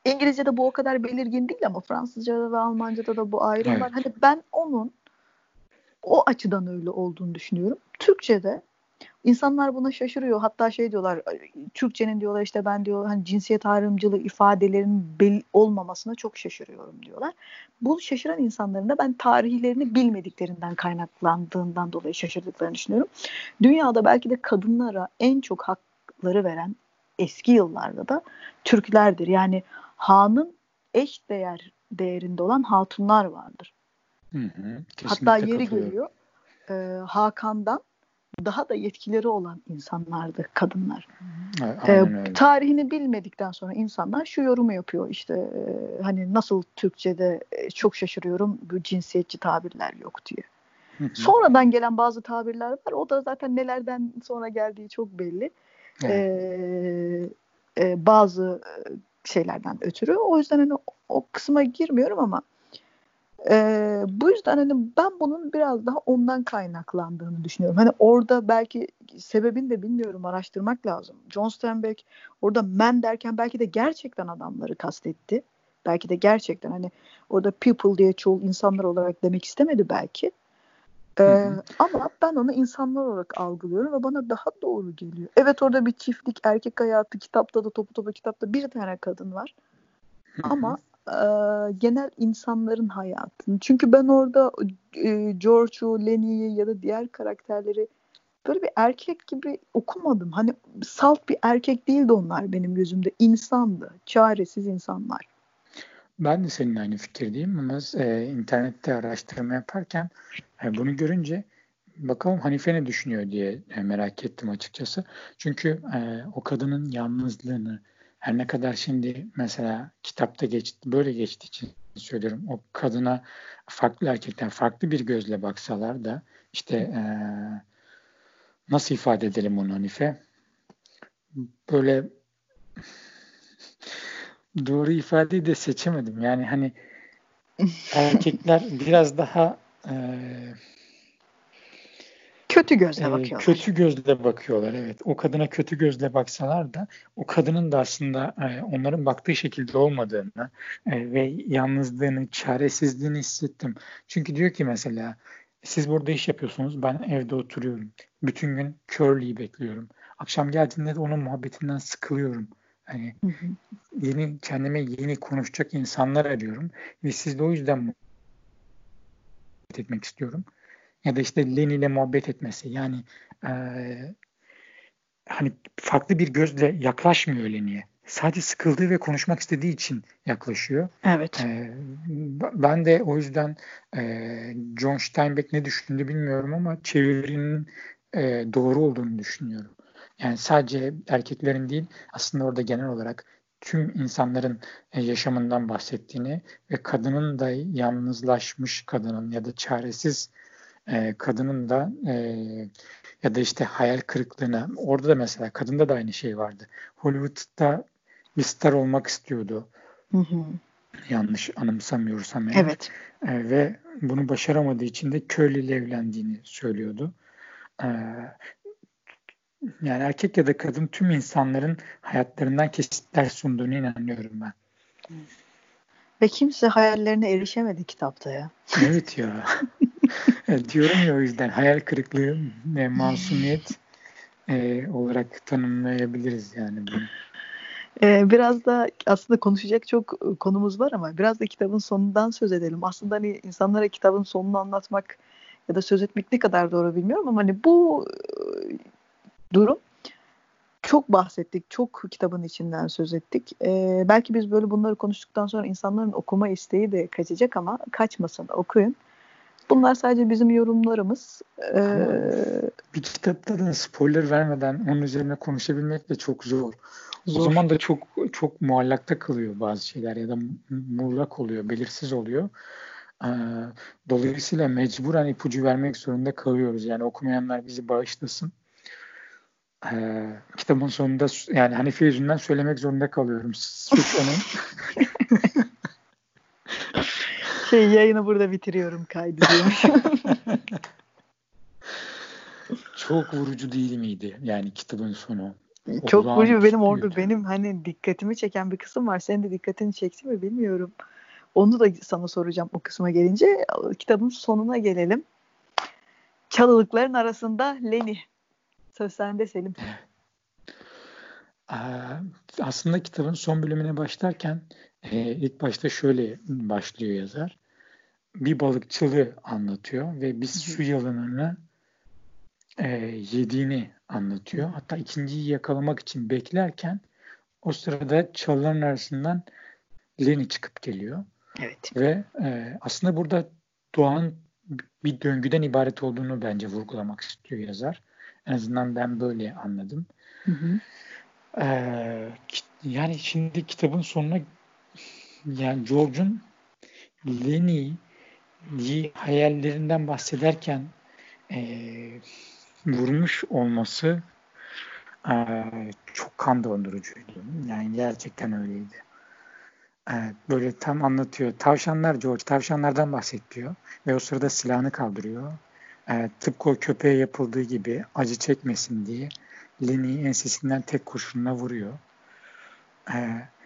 İngilizce'de bu o kadar belirgin değil ama Fransızca'da ve Almanca'da da bu ayrım evet. var. Hani ben onun o açıdan öyle olduğunu düşünüyorum. Türkçe'de insanlar buna şaşırıyor. Hatta şey diyorlar Türkçenin diyorlar işte ben diyor hani cinsiyet ayrımcılığı ifadelerin bel olmamasına çok şaşırıyorum diyorlar. Bu şaşıran insanların da ben tarihlerini bilmediklerinden kaynaklandığından dolayı şaşırdıklarını düşünüyorum. Dünyada belki de kadınlara en çok hakları veren eski yıllarda da Türklerdir. Yani hanın eş değer değerinde olan hatunlar vardır. Hı hı, Hatta yeri geliyor e, Hakan'dan daha da yetkileri olan insanlardı kadınlar. E, tarihini bilmedikten sonra insanlar şu yorumu yapıyor işte e, hani nasıl Türkçe'de e, çok şaşırıyorum bu cinsiyetçi tabirler yok diye. Sonradan gelen bazı tabirler var. O da zaten nelerden sonra geldiği çok belli. Evet. E, e, bazı şeylerden ötürü. O yüzden hani o kısma girmiyorum ama e, bu yüzden hani ben bunun biraz daha ondan kaynaklandığını düşünüyorum. Hani orada belki sebebini de bilmiyorum araştırmak lazım. John Steinbeck orada men derken belki de gerçekten adamları kastetti. Belki de gerçekten hani orada people diye çoğul insanlar olarak demek istemedi belki. Ee, ama ben onu insanlar olarak algılıyorum ve bana daha doğru geliyor. Evet orada bir çiftlik, erkek hayatı, kitapta da topu topu kitapta bir tane kadın var. ama genel insanların hayatını. Çünkü ben orada e, George'u, Lenny'yi ya da diğer karakterleri böyle bir erkek gibi okumadım. Hani salt bir erkek değildi onlar benim gözümde. İnsandı. Çaresiz insanlar. Ben de senin aynı fikirdeyim ama e, internette araştırma yaparken e, bunu görünce bakalım Hanife ne düşünüyor diye e, merak ettim açıkçası. Çünkü e, o kadının yalnızlığını her ne kadar şimdi mesela kitapta geçti böyle geçtiği için söylüyorum o kadına farklı erkekten farklı bir gözle baksalar da işte e, nasıl ifade edelim onu Hanife? Böyle doğru ifadeyi de seçemedim. Yani hani erkekler biraz daha e, kötü gözle bakıyorlar. Kötü gözle bakıyorlar evet. O kadına kötü gözle baksalar da o kadının da aslında e, onların baktığı şekilde olmadığını e, ve yalnızlığını, çaresizliğini hissettim. Çünkü diyor ki mesela siz burada iş yapıyorsunuz ben evde oturuyorum. Bütün gün Curly'yi bekliyorum. Akşam geldiğinde de onun muhabbetinden sıkılıyorum. Hani yeni kendime yeni konuşacak insanlar arıyorum ve siz de o yüzden etmek istiyorum. Ya da işte Lenny ile muhabbet etmesi. Yani e, hani farklı bir gözle yaklaşmıyor Lenny'e. Sadece sıkıldığı ve konuşmak istediği için yaklaşıyor. Evet. E, ben de o yüzden e, John Steinbeck ne düşündü bilmiyorum ama çevirinin e, doğru olduğunu düşünüyorum. Yani sadece erkeklerin değil aslında orada genel olarak tüm insanların yaşamından bahsettiğini ve kadının da yalnızlaşmış kadının ya da çaresiz e, kadının da e, ya da işte hayal kırıklığına orada da mesela kadında da aynı şey vardı. Hollywood'da bir star olmak istiyordu. Hı hı. Yanlış anımsamıyorsam eğer. Evet. E, ve bunu başaramadığı için de köylüyle evlendiğini söylüyordu. E, yani erkek ya da kadın tüm insanların hayatlarından kesitler sunduğunu inanıyorum ben. Ve kimse hayallerine erişemedi kitapta ya. Evet ya. evet, diyorum ya o yüzden hayal kırıklığı ve masumiyet e, olarak tanımlayabiliriz yani bunu. Ee, biraz da aslında konuşacak çok konumuz var ama biraz da kitabın sonundan söz edelim. Aslında hani insanlara kitabın sonunu anlatmak ya da söz etmek ne kadar doğru bilmiyorum ama hani bu durum. Çok bahsettik, çok kitabın içinden söz ettik. Ee, belki biz böyle bunları konuştuktan sonra insanların okuma isteği de kaçacak ama kaçmasın, okuyun. Bunlar sadece bizim yorumlarımız. Ee, bir kitapta da spoiler vermeden onun üzerine konuşabilmek de çok zor. zor. O zaman da çok çok muallakta kalıyor bazı şeyler ya da muğlak oluyor, belirsiz oluyor. Ee, dolayısıyla mecburen ipucu vermek zorunda kalıyoruz. Yani okumayanlar bizi bağışlasın. Ee, kitabın sonunda yani Hanife yüzünden söylemek zorunda kalıyorum. Suç onun. şey yayını burada bitiriyorum kaydediyorum. Çok vurucu değil miydi? Yani kitabın sonu. Çok vurucu benim orada benim hani dikkatimi çeken bir kısım var. Senin de dikkatini çekti mi bilmiyorum. Onu da sana soracağım o kısma gelince. Kitabın sonuna gelelim. Çalılıkların arasında Leni. Söz sende Selim. Aslında kitabın son bölümüne başlarken ilk başta şöyle başlıyor yazar. Bir balıkçılığı anlatıyor ve bir su yılanını yediğini anlatıyor. Hatta ikinciyi yakalamak için beklerken o sırada çalıların arasından Leni çıkıp geliyor. Evet. Ve e, aslında burada doğanın bir döngüden ibaret olduğunu bence vurgulamak istiyor yazar. En azından ben böyle anladım. Hı hı. Ee, yani şimdi kitabın sonuna yani George'un Lenny'yi hayallerinden bahsederken e, vurmuş olması e, çok kan dondurucuydu. Yani gerçekten öyleydi. Evet, böyle tam anlatıyor. Tavşanlar George, tavşanlardan bahsediyor ve o sırada silahını kaldırıyor. Evet, tıpkı o köpeğe yapıldığı gibi acı çekmesin diye Lenny'i ensesinden tek kurşunla vuruyor. Çok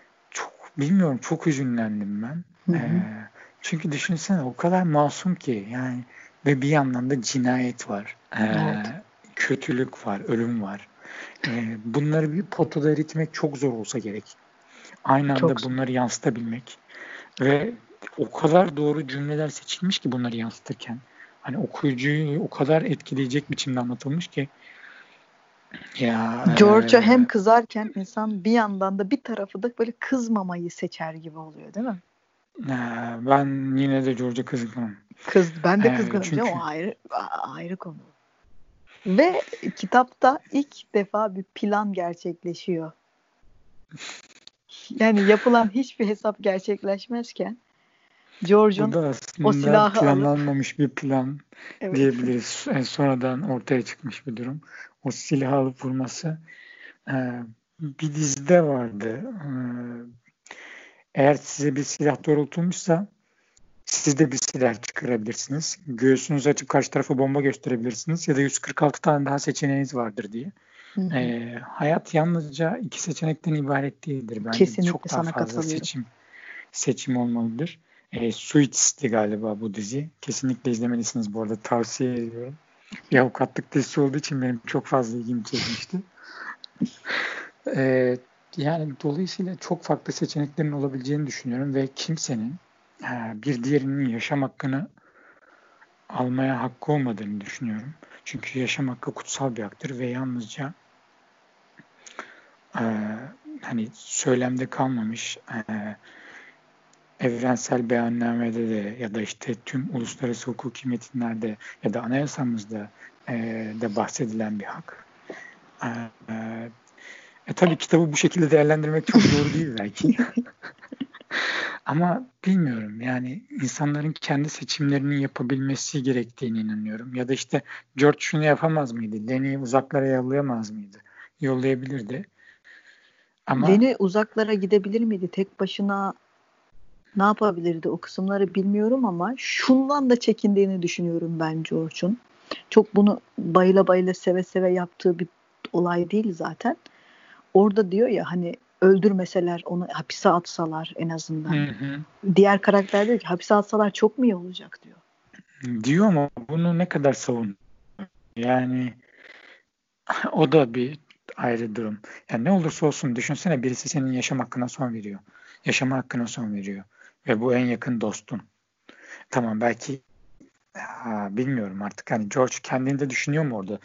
bilmiyorum, çok üzünlendim ben. Hı hı. Ee, çünkü düşünsene o kadar masum ki yani ve bir yandan da cinayet var. Ee, evet. Kötülük var, ölüm var. Ee, bunları bir potada eritmek çok zor olsa gerek aynı anda Çok... bunları yansıtabilmek ve o kadar doğru cümleler seçilmiş ki bunları yansıtırken hani okuyucuyu o kadar etkileyecek biçimde anlatılmış ki ya George'a e... hem kızarken insan bir yandan da bir tarafı da böyle kızmamayı seçer gibi oluyor değil mi? E, ben yine de George'a kızgınım. Kız, ben de kızgınım çünkü... o ayrı ayrı konu. Ve kitapta ilk defa bir plan gerçekleşiyor. Yani yapılan hiçbir hesap gerçekleşmezken George'un o silahı planlanmamış alıp, bir plan evet. diyebiliriz. Yani sonradan ortaya çıkmış bir durum. O silahı alıp vurması e, bir dizide vardı. E, eğer size bir silah doğrultulmuşsa siz de bir silah çıkarabilirsiniz. Göğsünüzü açıp karşı tarafa bomba gösterebilirsiniz ya da 146 tane daha seçeneğiniz vardır diye. E, hayat yalnızca iki seçenekten ibaret değildir. Bence Kesinlikle çok daha fazla seçim seçim olmalıdır. E, Suits'ti galiba bu dizi. Kesinlikle izlemelisiniz bu arada. Tavsiye ediyorum. Bir avukatlık dizisi olduğu için benim çok fazla ilgimi çekmişti. e, yani dolayısıyla çok farklı seçeneklerin olabileceğini düşünüyorum ve kimsenin e, bir diğerinin yaşam hakkını almaya hakkı olmadığını düşünüyorum. Çünkü yaşam hakkı kutsal bir haktır ve yalnızca e, hani söylemde kalmamış e, evrensel beyannamede de ya da işte tüm uluslararası hukuki metinlerde ya da anayasamızda e, de bahsedilen bir hak. E, e, tabii kitabı bu şekilde değerlendirmek çok doğru değil belki. Ama bilmiyorum yani insanların kendi seçimlerini yapabilmesi gerektiğini inanıyorum. Ya da işte George şunu yapamaz mıydı? Lenny'i uzaklara yollayamaz mıydı? Yollayabilirdi. Ama Lenny uzaklara gidebilir miydi? Tek başına ne yapabilirdi? O kısımları bilmiyorum ama şundan da çekindiğini düşünüyorum ben George'un. Çok bunu bayıla bayıla seve seve yaptığı bir olay değil zaten. Orada diyor ya hani öldürmeseler onu hapise atsalar en azından. Hı hı. Diğer karakter diyor ki hapise atsalar çok mu iyi olacak diyor. Diyor ama bunu ne kadar savun? Yani o da bir ayrı durum. Yani ne olursa olsun düşünsene birisi senin yaşam hakkına son veriyor. Yaşama hakkına son veriyor. Ve bu en yakın dostun. Tamam belki ya, bilmiyorum artık. Hani George kendinde düşünüyor mu orada?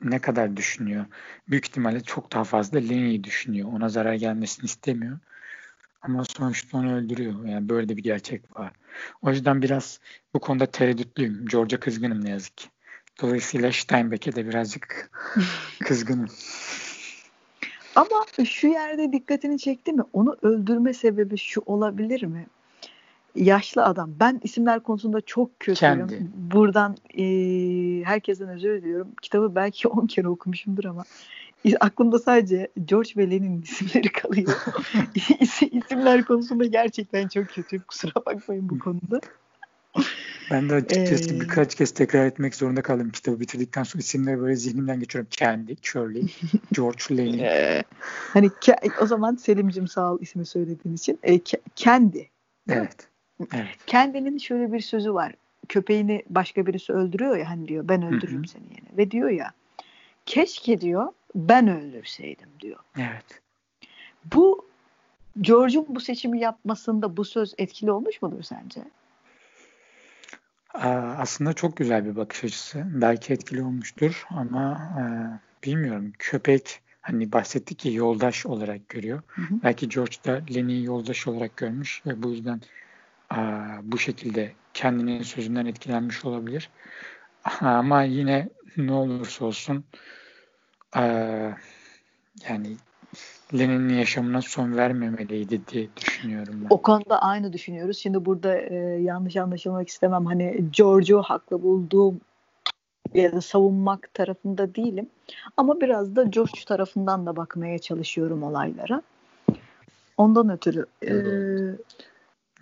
Ne kadar düşünüyor? Büyük ihtimalle çok daha fazla Lenny'i düşünüyor. Ona zarar gelmesini istemiyor. Ama sonuçta onu öldürüyor. Yani böyle de bir gerçek var. O yüzden biraz bu konuda tereddütlüyüm. George'a kızgınım ne yazık ki. Dolayısıyla Steinbeck'e de birazcık kızgınım. Ama şu yerde dikkatini çekti mi? Onu öldürme sebebi şu olabilir mi? Yaşlı adam. Ben isimler konusunda çok kötüyüm. Kendi. Buradan e, herkesten özür diliyorum. Kitabı belki 10 kere okumuşumdur ama aklımda sadece George ve Lenin isimleri kalıyor. İsimler konusunda gerçekten çok kötü. Kusura bakmayın bu konuda. Ben de açıkçası ee, birkaç kez tekrar etmek zorunda kaldım kitabı bitirdikten sonra isimleri böyle zihnimden geçiyorum. Candy, Shirley, George Lenin. Ee, hani o zaman Selim'cim sağ ol ismi söylediğin için. E, Candy. Evet. Evet. Candy'nin şöyle bir sözü var. Köpeğini başka birisi öldürüyor ya hani diyor ben öldürürüm Hı-hı. seni yine. Ve diyor ya keşke diyor ben öldürseydim diyor. Evet. Bu George'un bu seçimi yapmasında bu söz etkili olmuş mudur sence? Aslında çok güzel bir bakış açısı. Belki etkili olmuştur ama e, bilmiyorum. Köpek hani bahsettik ki yoldaş olarak görüyor. Hı hı. Belki George da Lenny'i yoldaş olarak görmüş ve bu yüzden bu şekilde kendinin sözünden etkilenmiş olabilir. Ama yine ne olursa olsun yani Lenin'in yaşamına son vermemeliydi diye düşünüyorum ben. O konuda aynı düşünüyoruz. Şimdi burada e, yanlış anlaşılmak istemem. Hani Giorgio haklı bulduğum ya da savunmak tarafında değilim. Ama biraz da George tarafından da bakmaya çalışıyorum olaylara. Ondan ötürü. E,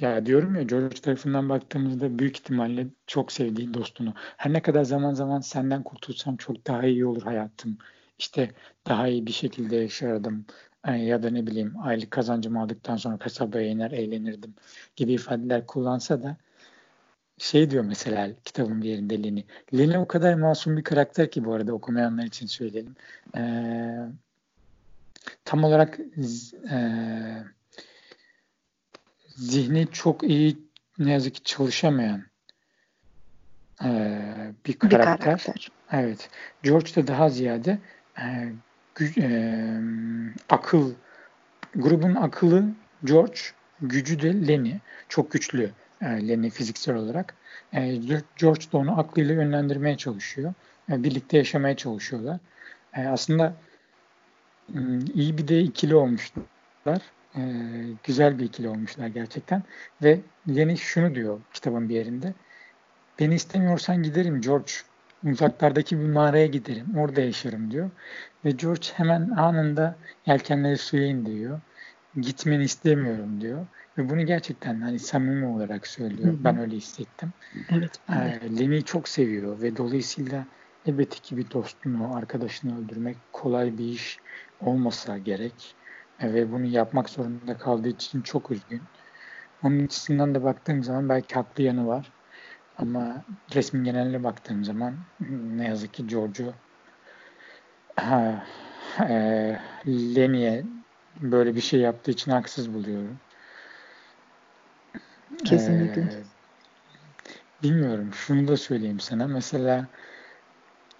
ya diyorum ya George tarafından baktığımızda büyük ihtimalle çok sevdiği dostunu. Her ne kadar zaman zaman senden kurtulsam çok daha iyi olur hayatım. İşte daha iyi bir şekilde yaşardım ya da ne bileyim aylık kazancımı aldıktan sonra kasabaya iner eğlenirdim gibi ifadeler kullansa da şey diyor mesela kitabın bir yerinde Leni. Leni o kadar masum bir karakter ki bu arada okumayanlar için söyleyelim. Ee, tam olarak e, zihni çok iyi ne yazık ki çalışamayan e, bir karakter. Bir karakter. Evet. George da daha ziyade e, e, akıl grubun akıllı George, gücü de Lenny. Çok güçlü e, Lenny fiziksel olarak. E, George da onu aklıyla yönlendirmeye çalışıyor. E, birlikte yaşamaya çalışıyorlar. E, aslında e, iyi bir de ikili olmuşlar. E, güzel bir ikili olmuşlar gerçekten. Ve Lenny şunu diyor kitabın bir yerinde. Beni istemiyorsan giderim George uzaklardaki bir mağaraya giderim. Orada yaşarım diyor. Ve George hemen anında yelkenleri suya indiriyor. Gitmeni istemiyorum diyor. Ve bunu gerçekten hani samimi olarak söylüyor. Hı hı. Ben öyle hissettim. Evet. Ee, Lenny'i çok seviyor ve dolayısıyla elbette ki bir dostunu, arkadaşını öldürmek kolay bir iş olmasa gerek. E, ve bunu yapmak zorunda kaldığı için çok üzgün. Onun açısından da baktığım zaman belki haklı yanı var. Ama resmin geneline baktığım zaman ne yazık ki Giorgio e, Lenny'e böyle bir şey yaptığı için haksız buluyorum. Kesinlikle. Ee, bilmiyorum. Şunu da söyleyeyim sana. Mesela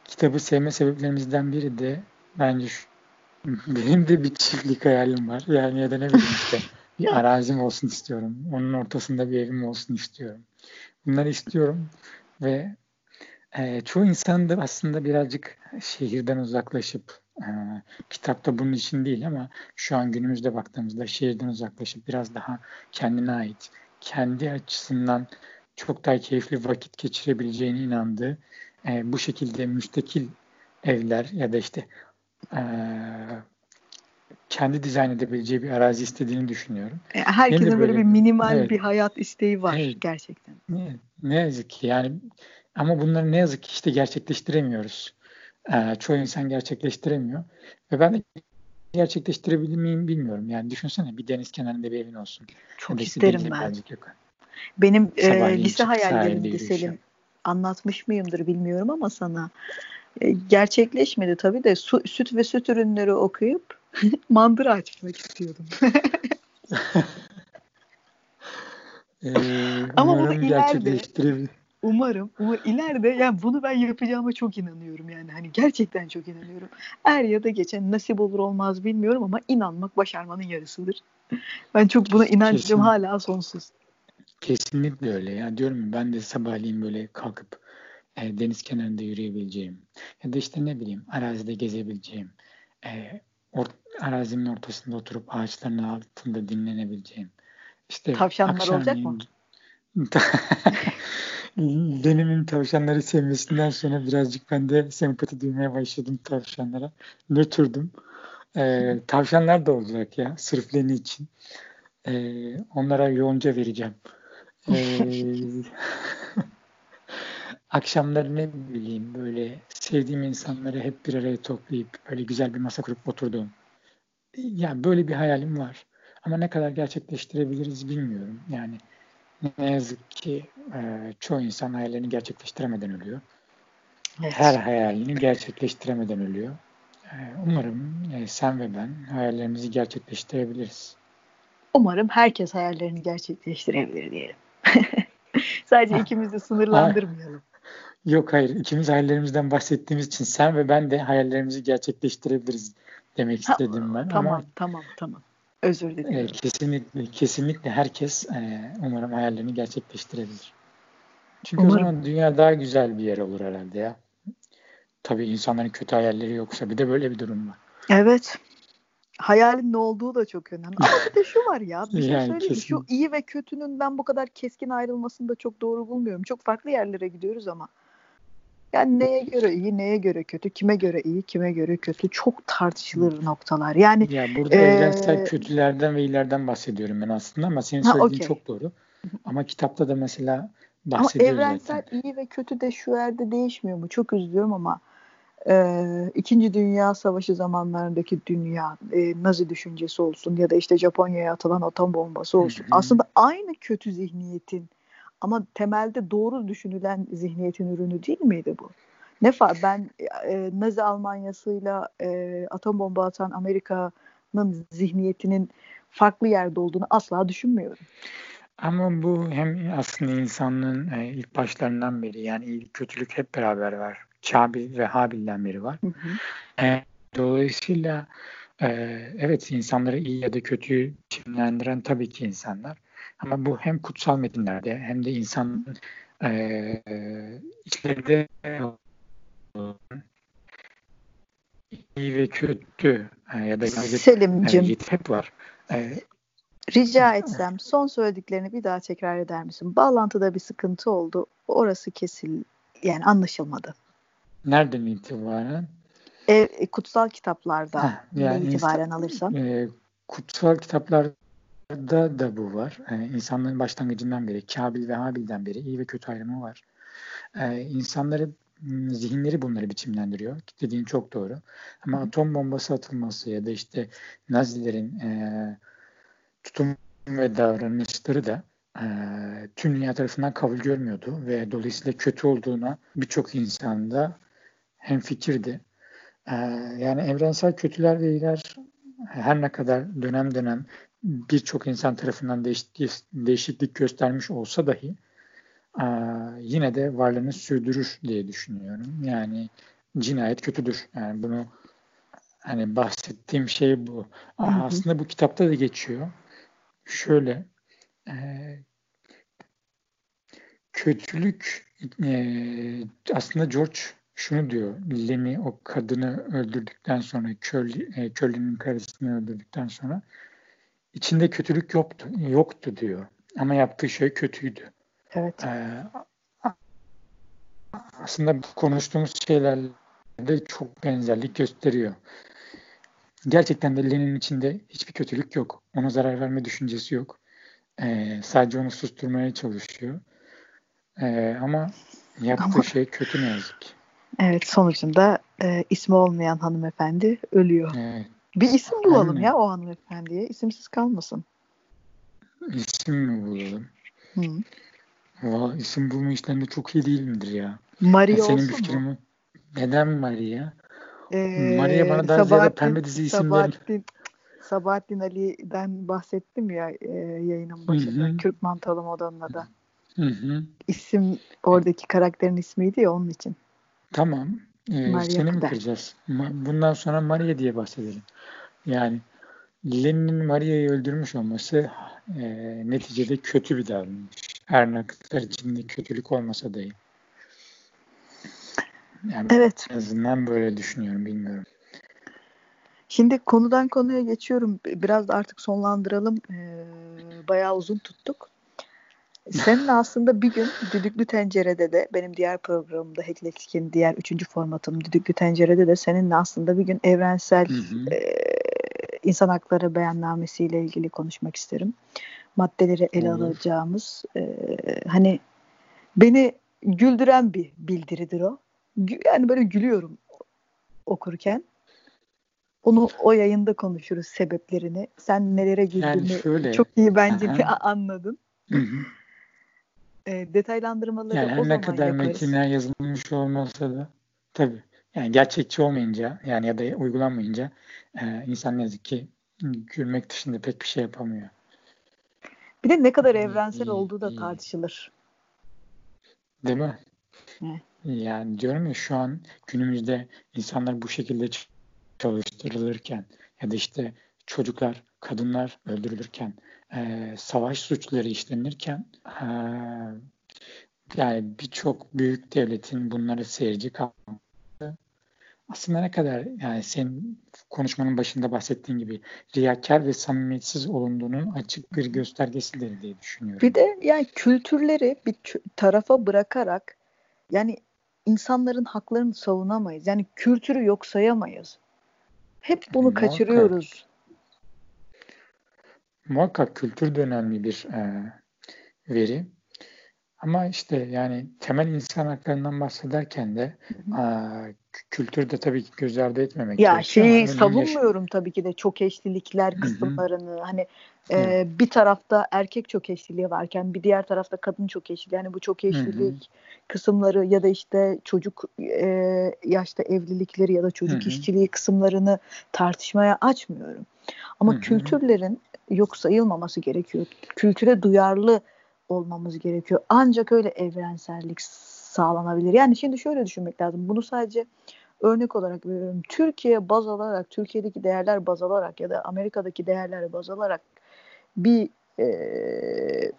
kitabı sevme sebeplerimizden biri de bence şu, benim de bir çiftlik hayalim var. Yani ya da ne bileyim işte bir arazim olsun istiyorum. Onun ortasında bir evim olsun istiyorum. Bunları istiyorum ve e, çoğu insan da aslında birazcık şehirden uzaklaşıp e, kitapta bunun için değil ama şu an günümüzde baktığımızda şehirden uzaklaşıp biraz daha kendine ait, kendi açısından çok daha keyifli vakit geçirebileceğine inandığı e, bu şekilde müstakil evler ya da işte e, kendi dizayn edebileceği bir arazi istediğini düşünüyorum. E, herkesin böyle, böyle bir minimal evet, bir hayat isteği var evet, gerçekten. Ne, ne yazık ki yani ama bunları ne yazık ki işte gerçekleştiremiyoruz. Ee, çoğu insan gerçekleştiremiyor. Ve ben de gerçekleştirebilir miyim bilmiyorum. Yani düşünsene bir deniz kenarında bir evin olsun. Çok isterim ben. Benim e, lise hayallerimdi Selim. Anlatmış mıyımdır bilmiyorum ama sana. E, gerçekleşmedi tabii de su, süt ve süt ürünleri okuyup mandıra açmak istiyordum. ee, Ama bunu ileride umarım, umarım ileride yani bunu ben yapacağıma çok inanıyorum yani hani gerçekten çok inanıyorum. Er ya da geçen nasip olur olmaz bilmiyorum ama inanmak başarmanın yarısıdır. Ben çok buna inancım Kesin, hala sonsuz. Kesinlikle öyle ya diyorum ben de sabahleyin böyle kalkıp e, deniz kenarında yürüyebileceğim ya da işte ne bileyim arazide gezebileceğim e, or, arazimin ortasında oturup ağaçların altında dinlenebileceğim. İşte Tavşanlar olacak mı? Lenin'in tavşanları sevmesinden sonra birazcık ben de sempati duymaya başladım tavşanlara. Nötrdüm. Ee, tavşanlar da olacak ya sırf Lenin için. Ee, onlara yoğunca vereceğim. Ee, akşamları ne bileyim böyle sevdiğim insanları hep bir araya toplayıp böyle güzel bir masa kurup oturduğum. Yani böyle bir hayalim var. Ama ne kadar gerçekleştirebiliriz bilmiyorum. Yani ne yazık ki e, çoğu insan hayallerini gerçekleştiremeden ölüyor. Evet. Her hayalini gerçekleştiremeden ölüyor. E, umarım e, sen ve ben hayallerimizi gerçekleştirebiliriz. Umarım herkes hayallerini gerçekleştirebilir diyelim. Sadece ikimiz de sınırlandırmayalım. Yok hayır. İkimiz hayallerimizden bahsettiğimiz için sen ve ben de hayallerimizi gerçekleştirebiliriz demek istedim ben. Tamam Ama, tamam tamam. Özür dilerim. E, kesinlikle, kesinlikle herkes e, umarım hayallerini gerçekleştirebilir. Çünkü umarım. o zaman dünya daha güzel bir yer olur herhalde ya. Tabii insanların kötü hayalleri yoksa bir de böyle bir durum var. Evet. Hayalin ne olduğu da çok önemli. Ama bir de şu var ya. Bir şey yani söyleyeyim. Kesin. Şu iyi ve kötünün ben bu kadar keskin ayrılmasını da çok doğru bulmuyorum. Çok farklı yerlere gidiyoruz ama. Yani neye göre iyi, neye göre kötü, kime göre iyi, kime göre kötü çok tartışılır noktalar. Yani ya burada e, evrensel kötülerden ve iyilerden bahsediyorum ben aslında ama senin söylediğin ha, okay. çok doğru. Ama kitapta da mesela bahsediyor Ama evrensel zaten. iyi ve kötü de şu yerde değişmiyor mu? Çok üzülüyorum ama e, İkinci Dünya Savaşı zamanlarındaki dünya e, Nazi düşüncesi olsun ya da işte Japonya'ya atılan atom bombası olsun. Aslında aynı kötü zihniyetin ama temelde doğru düşünülen zihniyetin ürünü değil miydi bu? Ne fa ben e, Nazi Almanyası'yla e, atom bomba atan Amerika'nın zihniyetinin farklı yerde olduğunu asla düşünmüyorum. Ama bu hem aslında insanlığın e, ilk başlarından beri yani iyilik kötülük hep beraber var. Kabil ve Habil'den beri var. Hı hı. E, dolayısıyla e, evet insanları iyi ya da kötüyü çimlendiren tabii ki insanlar. Ama bu hem kutsal metinlerde hem de insan e, içlerinde iyi ve kötü e, ya da Selim'cim e, hep var. E, Rica etsem son söylediklerini bir daha tekrar eder misin? Bağlantıda bir sıkıntı oldu. Orası kesil yani anlaşılmadı. Nereden itibaren? E, kutsal kitaplarda ha, yani itibaren alırsan. E, kutsal kitaplar da da bu var. Yani insanlığın başlangıcından beri, Kabil ve Habil'den beri iyi ve kötü ayrımı var. Ee, insanları zihinleri bunları biçimlendiriyor. Dediğin çok doğru. Ama atom bombası atılması ya da işte Nazilerin e, tutum ve davranışları da e, tüm dünya tarafından kabul görmüyordu ve dolayısıyla kötü olduğuna birçok insanda hem fikirdi. E, yani evrensel kötüler ve iyiler her ne kadar dönem dönem birçok insan tarafından değişiklik, göstermiş olsa dahi yine de varlığını sürdürür diye düşünüyorum. Yani cinayet kötüdür. Yani bunu hani bahsettiğim şey bu. Hı hı. Aslında bu kitapta da geçiyor. Şöyle e, kötülük e, aslında George şunu diyor. Lenny o kadını öldürdükten sonra Curly, e, Curly'nin karısını öldürdükten sonra içinde kötülük yoktu, yoktu diyor. Ama yaptığı şey kötüydü. Evet. Ee, aslında konuştuğumuz şeylerle çok benzerlik gösteriyor. Gerçekten de Lenin içinde hiçbir kötülük yok. Ona zarar verme düşüncesi yok. Ee, sadece onu susturmaya çalışıyor. Ee, ama yaptığı ama, şey kötü ne yazık ki. Evet sonucunda e, ismi olmayan hanımefendi ölüyor. Evet. Bir isim bulalım Aynen. ya o hanımefendiye. İsimsiz kalmasın. İsim mi bulalım? Hı. Valla isim bulma işlerinde çok iyi değil midir ya? Maria ya senin bir fikrin mu? Neden Maria? Ee, Maria bana daha ziyade pembe dizi isimleri... Sabahattin, Sabahattin Ali'den bahsettim ya e, yayının başında. Hı-hı. Kürk mantalı modanın da. Hı hı. İsim oradaki karakterin ismiydi ya onun için. Tamam. Ee, seni mi kıracağız? Bundan sonra Maria diye bahsedelim. Yani Lenin'in Maria'yı öldürmüş olması e, neticede kötü bir davranış. Her ne kadar içinde kötülük olmasa dahi. Yani evet. En azından böyle düşünüyorum bilmiyorum. Şimdi konudan konuya geçiyorum. Biraz da artık sonlandıralım. Ee, bayağı uzun tuttuk. Senin aslında bir gün Düdüklü Tencere'de de benim diğer programımda Hacklex'in diğer üçüncü formatım Düdüklü Tencere'de de seninle aslında bir gün evrensel hı hı. E, insan hakları beyannamesiyle ilgili konuşmak isterim. Maddeleri ele Olur. alacağımız e, hani beni güldüren bir bildiridir o. Yani böyle gülüyorum okurken. Onu o yayında konuşuruz sebeplerini. Sen nelere güldüğünü yani şöyle, çok iyi bence Aha. anladın. Hı hı. E, detaylandırmaları yani o ne kadar yaparız. metinler yazılmış olmasa da tabii yani gerçekçi olmayınca yani ya da uygulanmayınca e, insan ne yazık ki gülmek dışında pek bir şey yapamıyor. Bir de ne kadar evrensel olduğu da tartışılır. Değil mi? He. Yani diyorum ya şu an günümüzde insanlar bu şekilde çalıştırılırken ya da işte çocuklar, kadınlar öldürülürken, e, savaş suçları işlenirken e, yani birçok büyük devletin bunları seyirci kalması aslında ne kadar yani senin konuşmanın başında bahsettiğin gibi riyakar ve samimiyetsiz olunduğunun açık bir göstergesidir diye düşünüyorum. Bir de yani kültürleri bir tarafa bırakarak yani insanların haklarını savunamayız. Yani kültürü yok sayamayız. Hep bunu Muhakkak. kaçırıyoruz. Muhakkak kültür de önemli bir e, veri. Ama işte yani temel insan haklarından bahsederken de a, kültür de tabii ki göz ardı etmemek Ya şeyi savunmuyorum yaş- tabii ki de çok eşlilikler kısımlarını. Hı hı. Hani e, bir tarafta erkek çok eşliliği varken bir diğer tarafta kadın çok eşliliği. Yani bu çok eşlilik hı hı. kısımları ya da işte çocuk e, yaşta evlilikleri ya da çocuk hı hı. işçiliği kısımlarını tartışmaya açmıyorum. Ama hı hı. kültürlerin yok sayılmaması gerekiyor. Kültüre duyarlı olmamız gerekiyor. Ancak öyle evrensellik sağlanabilir. Yani şimdi şöyle düşünmek lazım. Bunu sadece örnek olarak veriyorum. Türkiye baz alarak, Türkiye'deki değerler baz alarak ya da Amerika'daki değerler baz alarak bir e,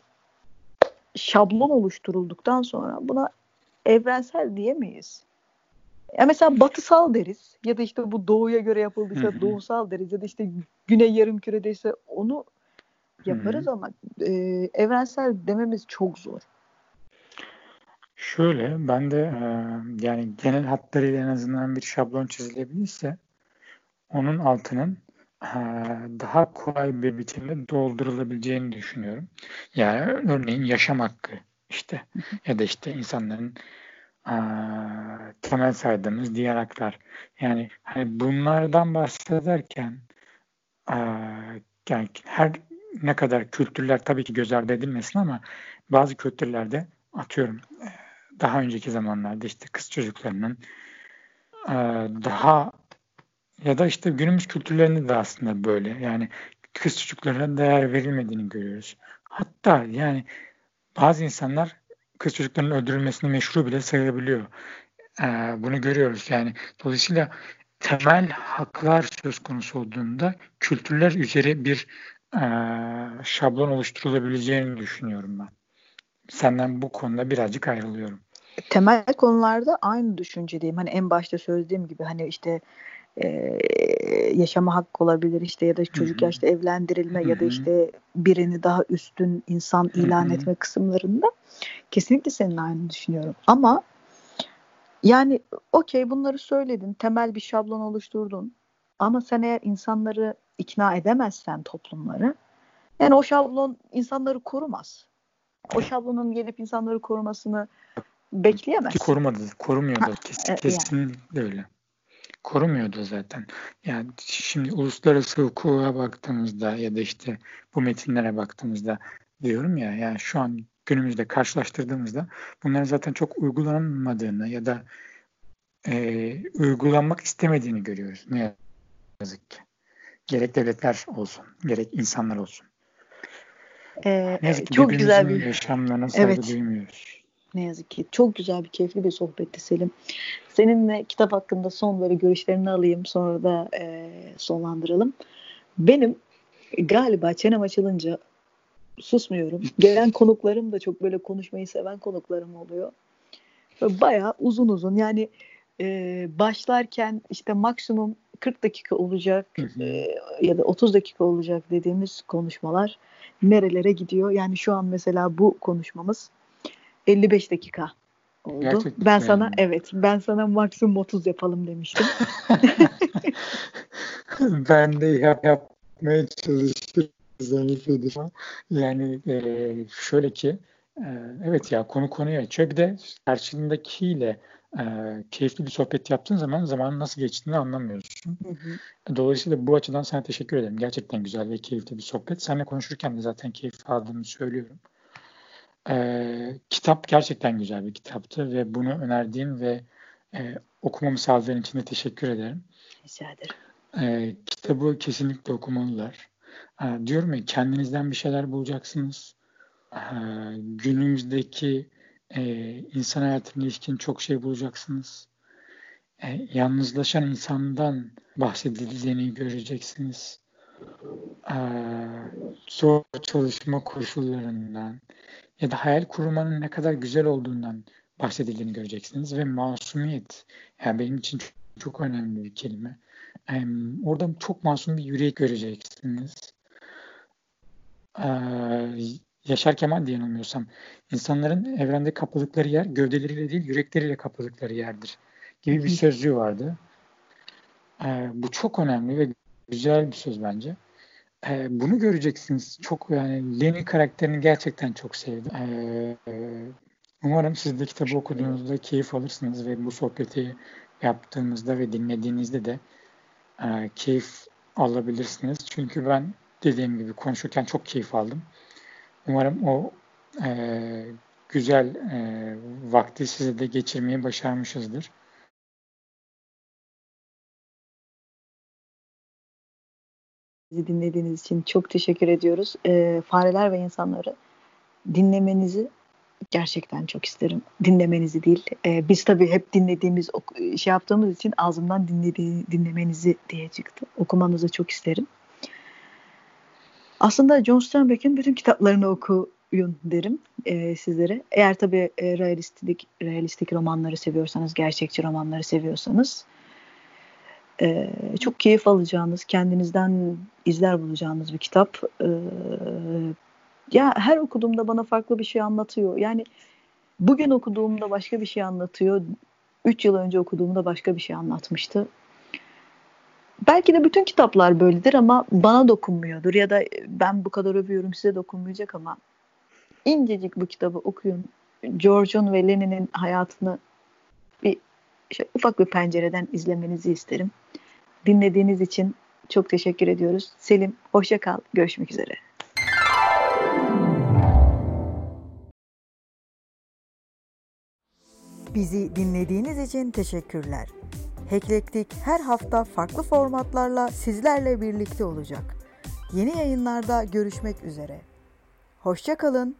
şablon oluşturulduktan sonra buna evrensel diyemeyiz. Ya mesela batısal deriz ya da işte bu doğuya göre yapıldıysa doğusal deriz ya da işte güney yarım küredeyse onu yaparız Hı-hı. ama e, evrensel dememiz çok zor. Şöyle ben de e, yani genel hatlarıyla en azından bir şablon çizilebilirse onun altının e, daha kolay bir biçimde doldurulabileceğini düşünüyorum. Yani örneğin yaşam hakkı işte ya da işte insanların e, temel saydığımız diğer haklar. Yani hani bunlardan bahsederken e, yani her ne kadar kültürler tabii ki göz ardı edilmesin ama bazı kültürlerde atıyorum daha önceki zamanlarda işte kız çocuklarının daha ya da işte günümüz kültürlerinde de aslında böyle. Yani kız çocuklarına değer verilmediğini görüyoruz. Hatta yani bazı insanlar kız çocuklarının öldürülmesini meşru bile sayabiliyor. Ee, bunu görüyoruz. Yani dolayısıyla temel haklar söz konusu olduğunda kültürler üzeri bir e, şablon oluşturulabileceğini düşünüyorum ben. Senden bu konuda birazcık ayrılıyorum. Temel konularda aynı düşüncedeyim. Hani en başta söylediğim gibi hani işte e, yaşama hakkı olabilir işte ya da çocuk Hı-hı. yaşta evlendirilme Hı-hı. ya da işte birini daha üstün insan ilan Hı-hı. etme kısımlarında kesinlikle senin aynı düşünüyorum. Ama yani okey bunları söyledin, temel bir şablon oluşturdun. Ama sen eğer insanları ikna edemezsen toplumları yani o şablon insanları korumaz. O şablonun gelip insanları korumasını bekleyemez. Ki korumadı, korumuyor da kesin, e, kesinlikle yani. öyle. Korumuyor da zaten. Yani şimdi uluslararası hukuka baktığımızda ya da işte bu metinlere baktığımızda diyorum ya yani şu an günümüzde karşılaştırdığımızda bunların zaten çok uygulanmadığını ya da e, uygulanmak istemediğini görüyoruz. Ne yazık ki. Gerek devletler olsun, gerek insanlar olsun. Ee, ne yazık ki çok güzel bir yaşamlarına saygı evet. duymuyoruz. Ne yazık ki. Çok güzel bir, keyifli bir sohbetti Selim. Seninle kitap hakkında son böyle görüşlerini alayım. Sonra da e, sonlandıralım. Benim galiba çenem açılınca susmuyorum. Gelen konuklarım da çok böyle konuşmayı seven konuklarım oluyor. Bayağı uzun uzun yani e, başlarken işte maksimum 40 dakika olacak e, ya da 30 dakika olacak dediğimiz konuşmalar nerelere gidiyor? Yani şu an mesela bu konuşmamız 55 dakika oldu. Gerçekten ben sana evet ben sana maksimum 30 yapalım demiştim. ben de yap, yapmaya çalışıyorum zayıfladım. Yani e, şöyle ki e, evet ya konu konuyu açıyor. Bir de karşındakiyle e, keyifli bir sohbet yaptığın zaman zamanın nasıl geçtiğini anlamıyorsun. Hı hı. Dolayısıyla bu açıdan sana teşekkür ederim. Gerçekten güzel ve keyifli bir sohbet. Seninle konuşurken de zaten keyif aldığımı söylüyorum. E, kitap gerçekten güzel bir kitaptı ve bunu önerdiğin ve e, okumamı sağladığın için de teşekkür ederim. Rica ederim. E, kitabı kesinlikle okumalılar. E, diyorum ya kendinizden bir şeyler bulacaksınız. E, günümüzdeki e, insan hayatına ilişkin çok şey bulacaksınız. E, yalnızlaşan insandan bahsedildiğini göreceksiniz. E, zor çalışma koşullarından ya da hayal kurmanın ne kadar güzel olduğundan bahsedildiğini göreceksiniz ve masumiyet yani benim için çok, çok önemli bir kelime. E, orada çok masum bir yürek göreceksiniz. E, Yaşar Kemal diye yanılmıyorsam insanların evrende kapladıkları yer gövdeleriyle değil yürekleriyle kapladıkları yerdir gibi bir sözlüğü vardı. Ee, bu çok önemli ve güzel bir söz bence. Ee, bunu göreceksiniz. Çok yani Lenny karakterini gerçekten çok sevdim. Ee, umarım siz de kitabı okuduğunuzda keyif alırsınız ve bu sohbeti yaptığımızda ve dinlediğinizde de e, keyif alabilirsiniz. Çünkü ben dediğim gibi konuşurken çok keyif aldım. Umarım o e, güzel e, vakti size de geçirmeyi başarmışızdır. Bizi dinlediğiniz için çok teşekkür ediyoruz. E, fareler ve insanları dinlemenizi gerçekten çok isterim. Dinlemenizi değil. E, biz tabii hep dinlediğimiz, şey yaptığımız için ağzımdan dinlediği, dinlemenizi diye çıktı. Okumanızı çok isterim. Aslında John Steinbeck'in bütün kitaplarını okuyun derim e, sizlere. Eğer tabii e, realistik, realistik romanları seviyorsanız, gerçekçi romanları seviyorsanız e, çok keyif alacağınız, kendinizden izler bulacağınız bir kitap. E, ya her okuduğumda bana farklı bir şey anlatıyor. Yani bugün okuduğumda başka bir şey anlatıyor. Üç yıl önce okuduğumda başka bir şey anlatmıştı. Belki de bütün kitaplar böyledir ama bana dokunmuyordur ya da ben bu kadar övüyorum size dokunmayacak ama incecik bu kitabı okuyun. George'un ve Lenin'in hayatını bir şey, ufak bir pencereden izlemenizi isterim. Dinlediğiniz için çok teşekkür ediyoruz. Selim hoşça kal. Görüşmek üzere. Bizi dinlediğiniz için teşekkürler. Hacklettik her hafta farklı formatlarla sizlerle birlikte olacak. Yeni yayınlarda görüşmek üzere. Hoşçakalın.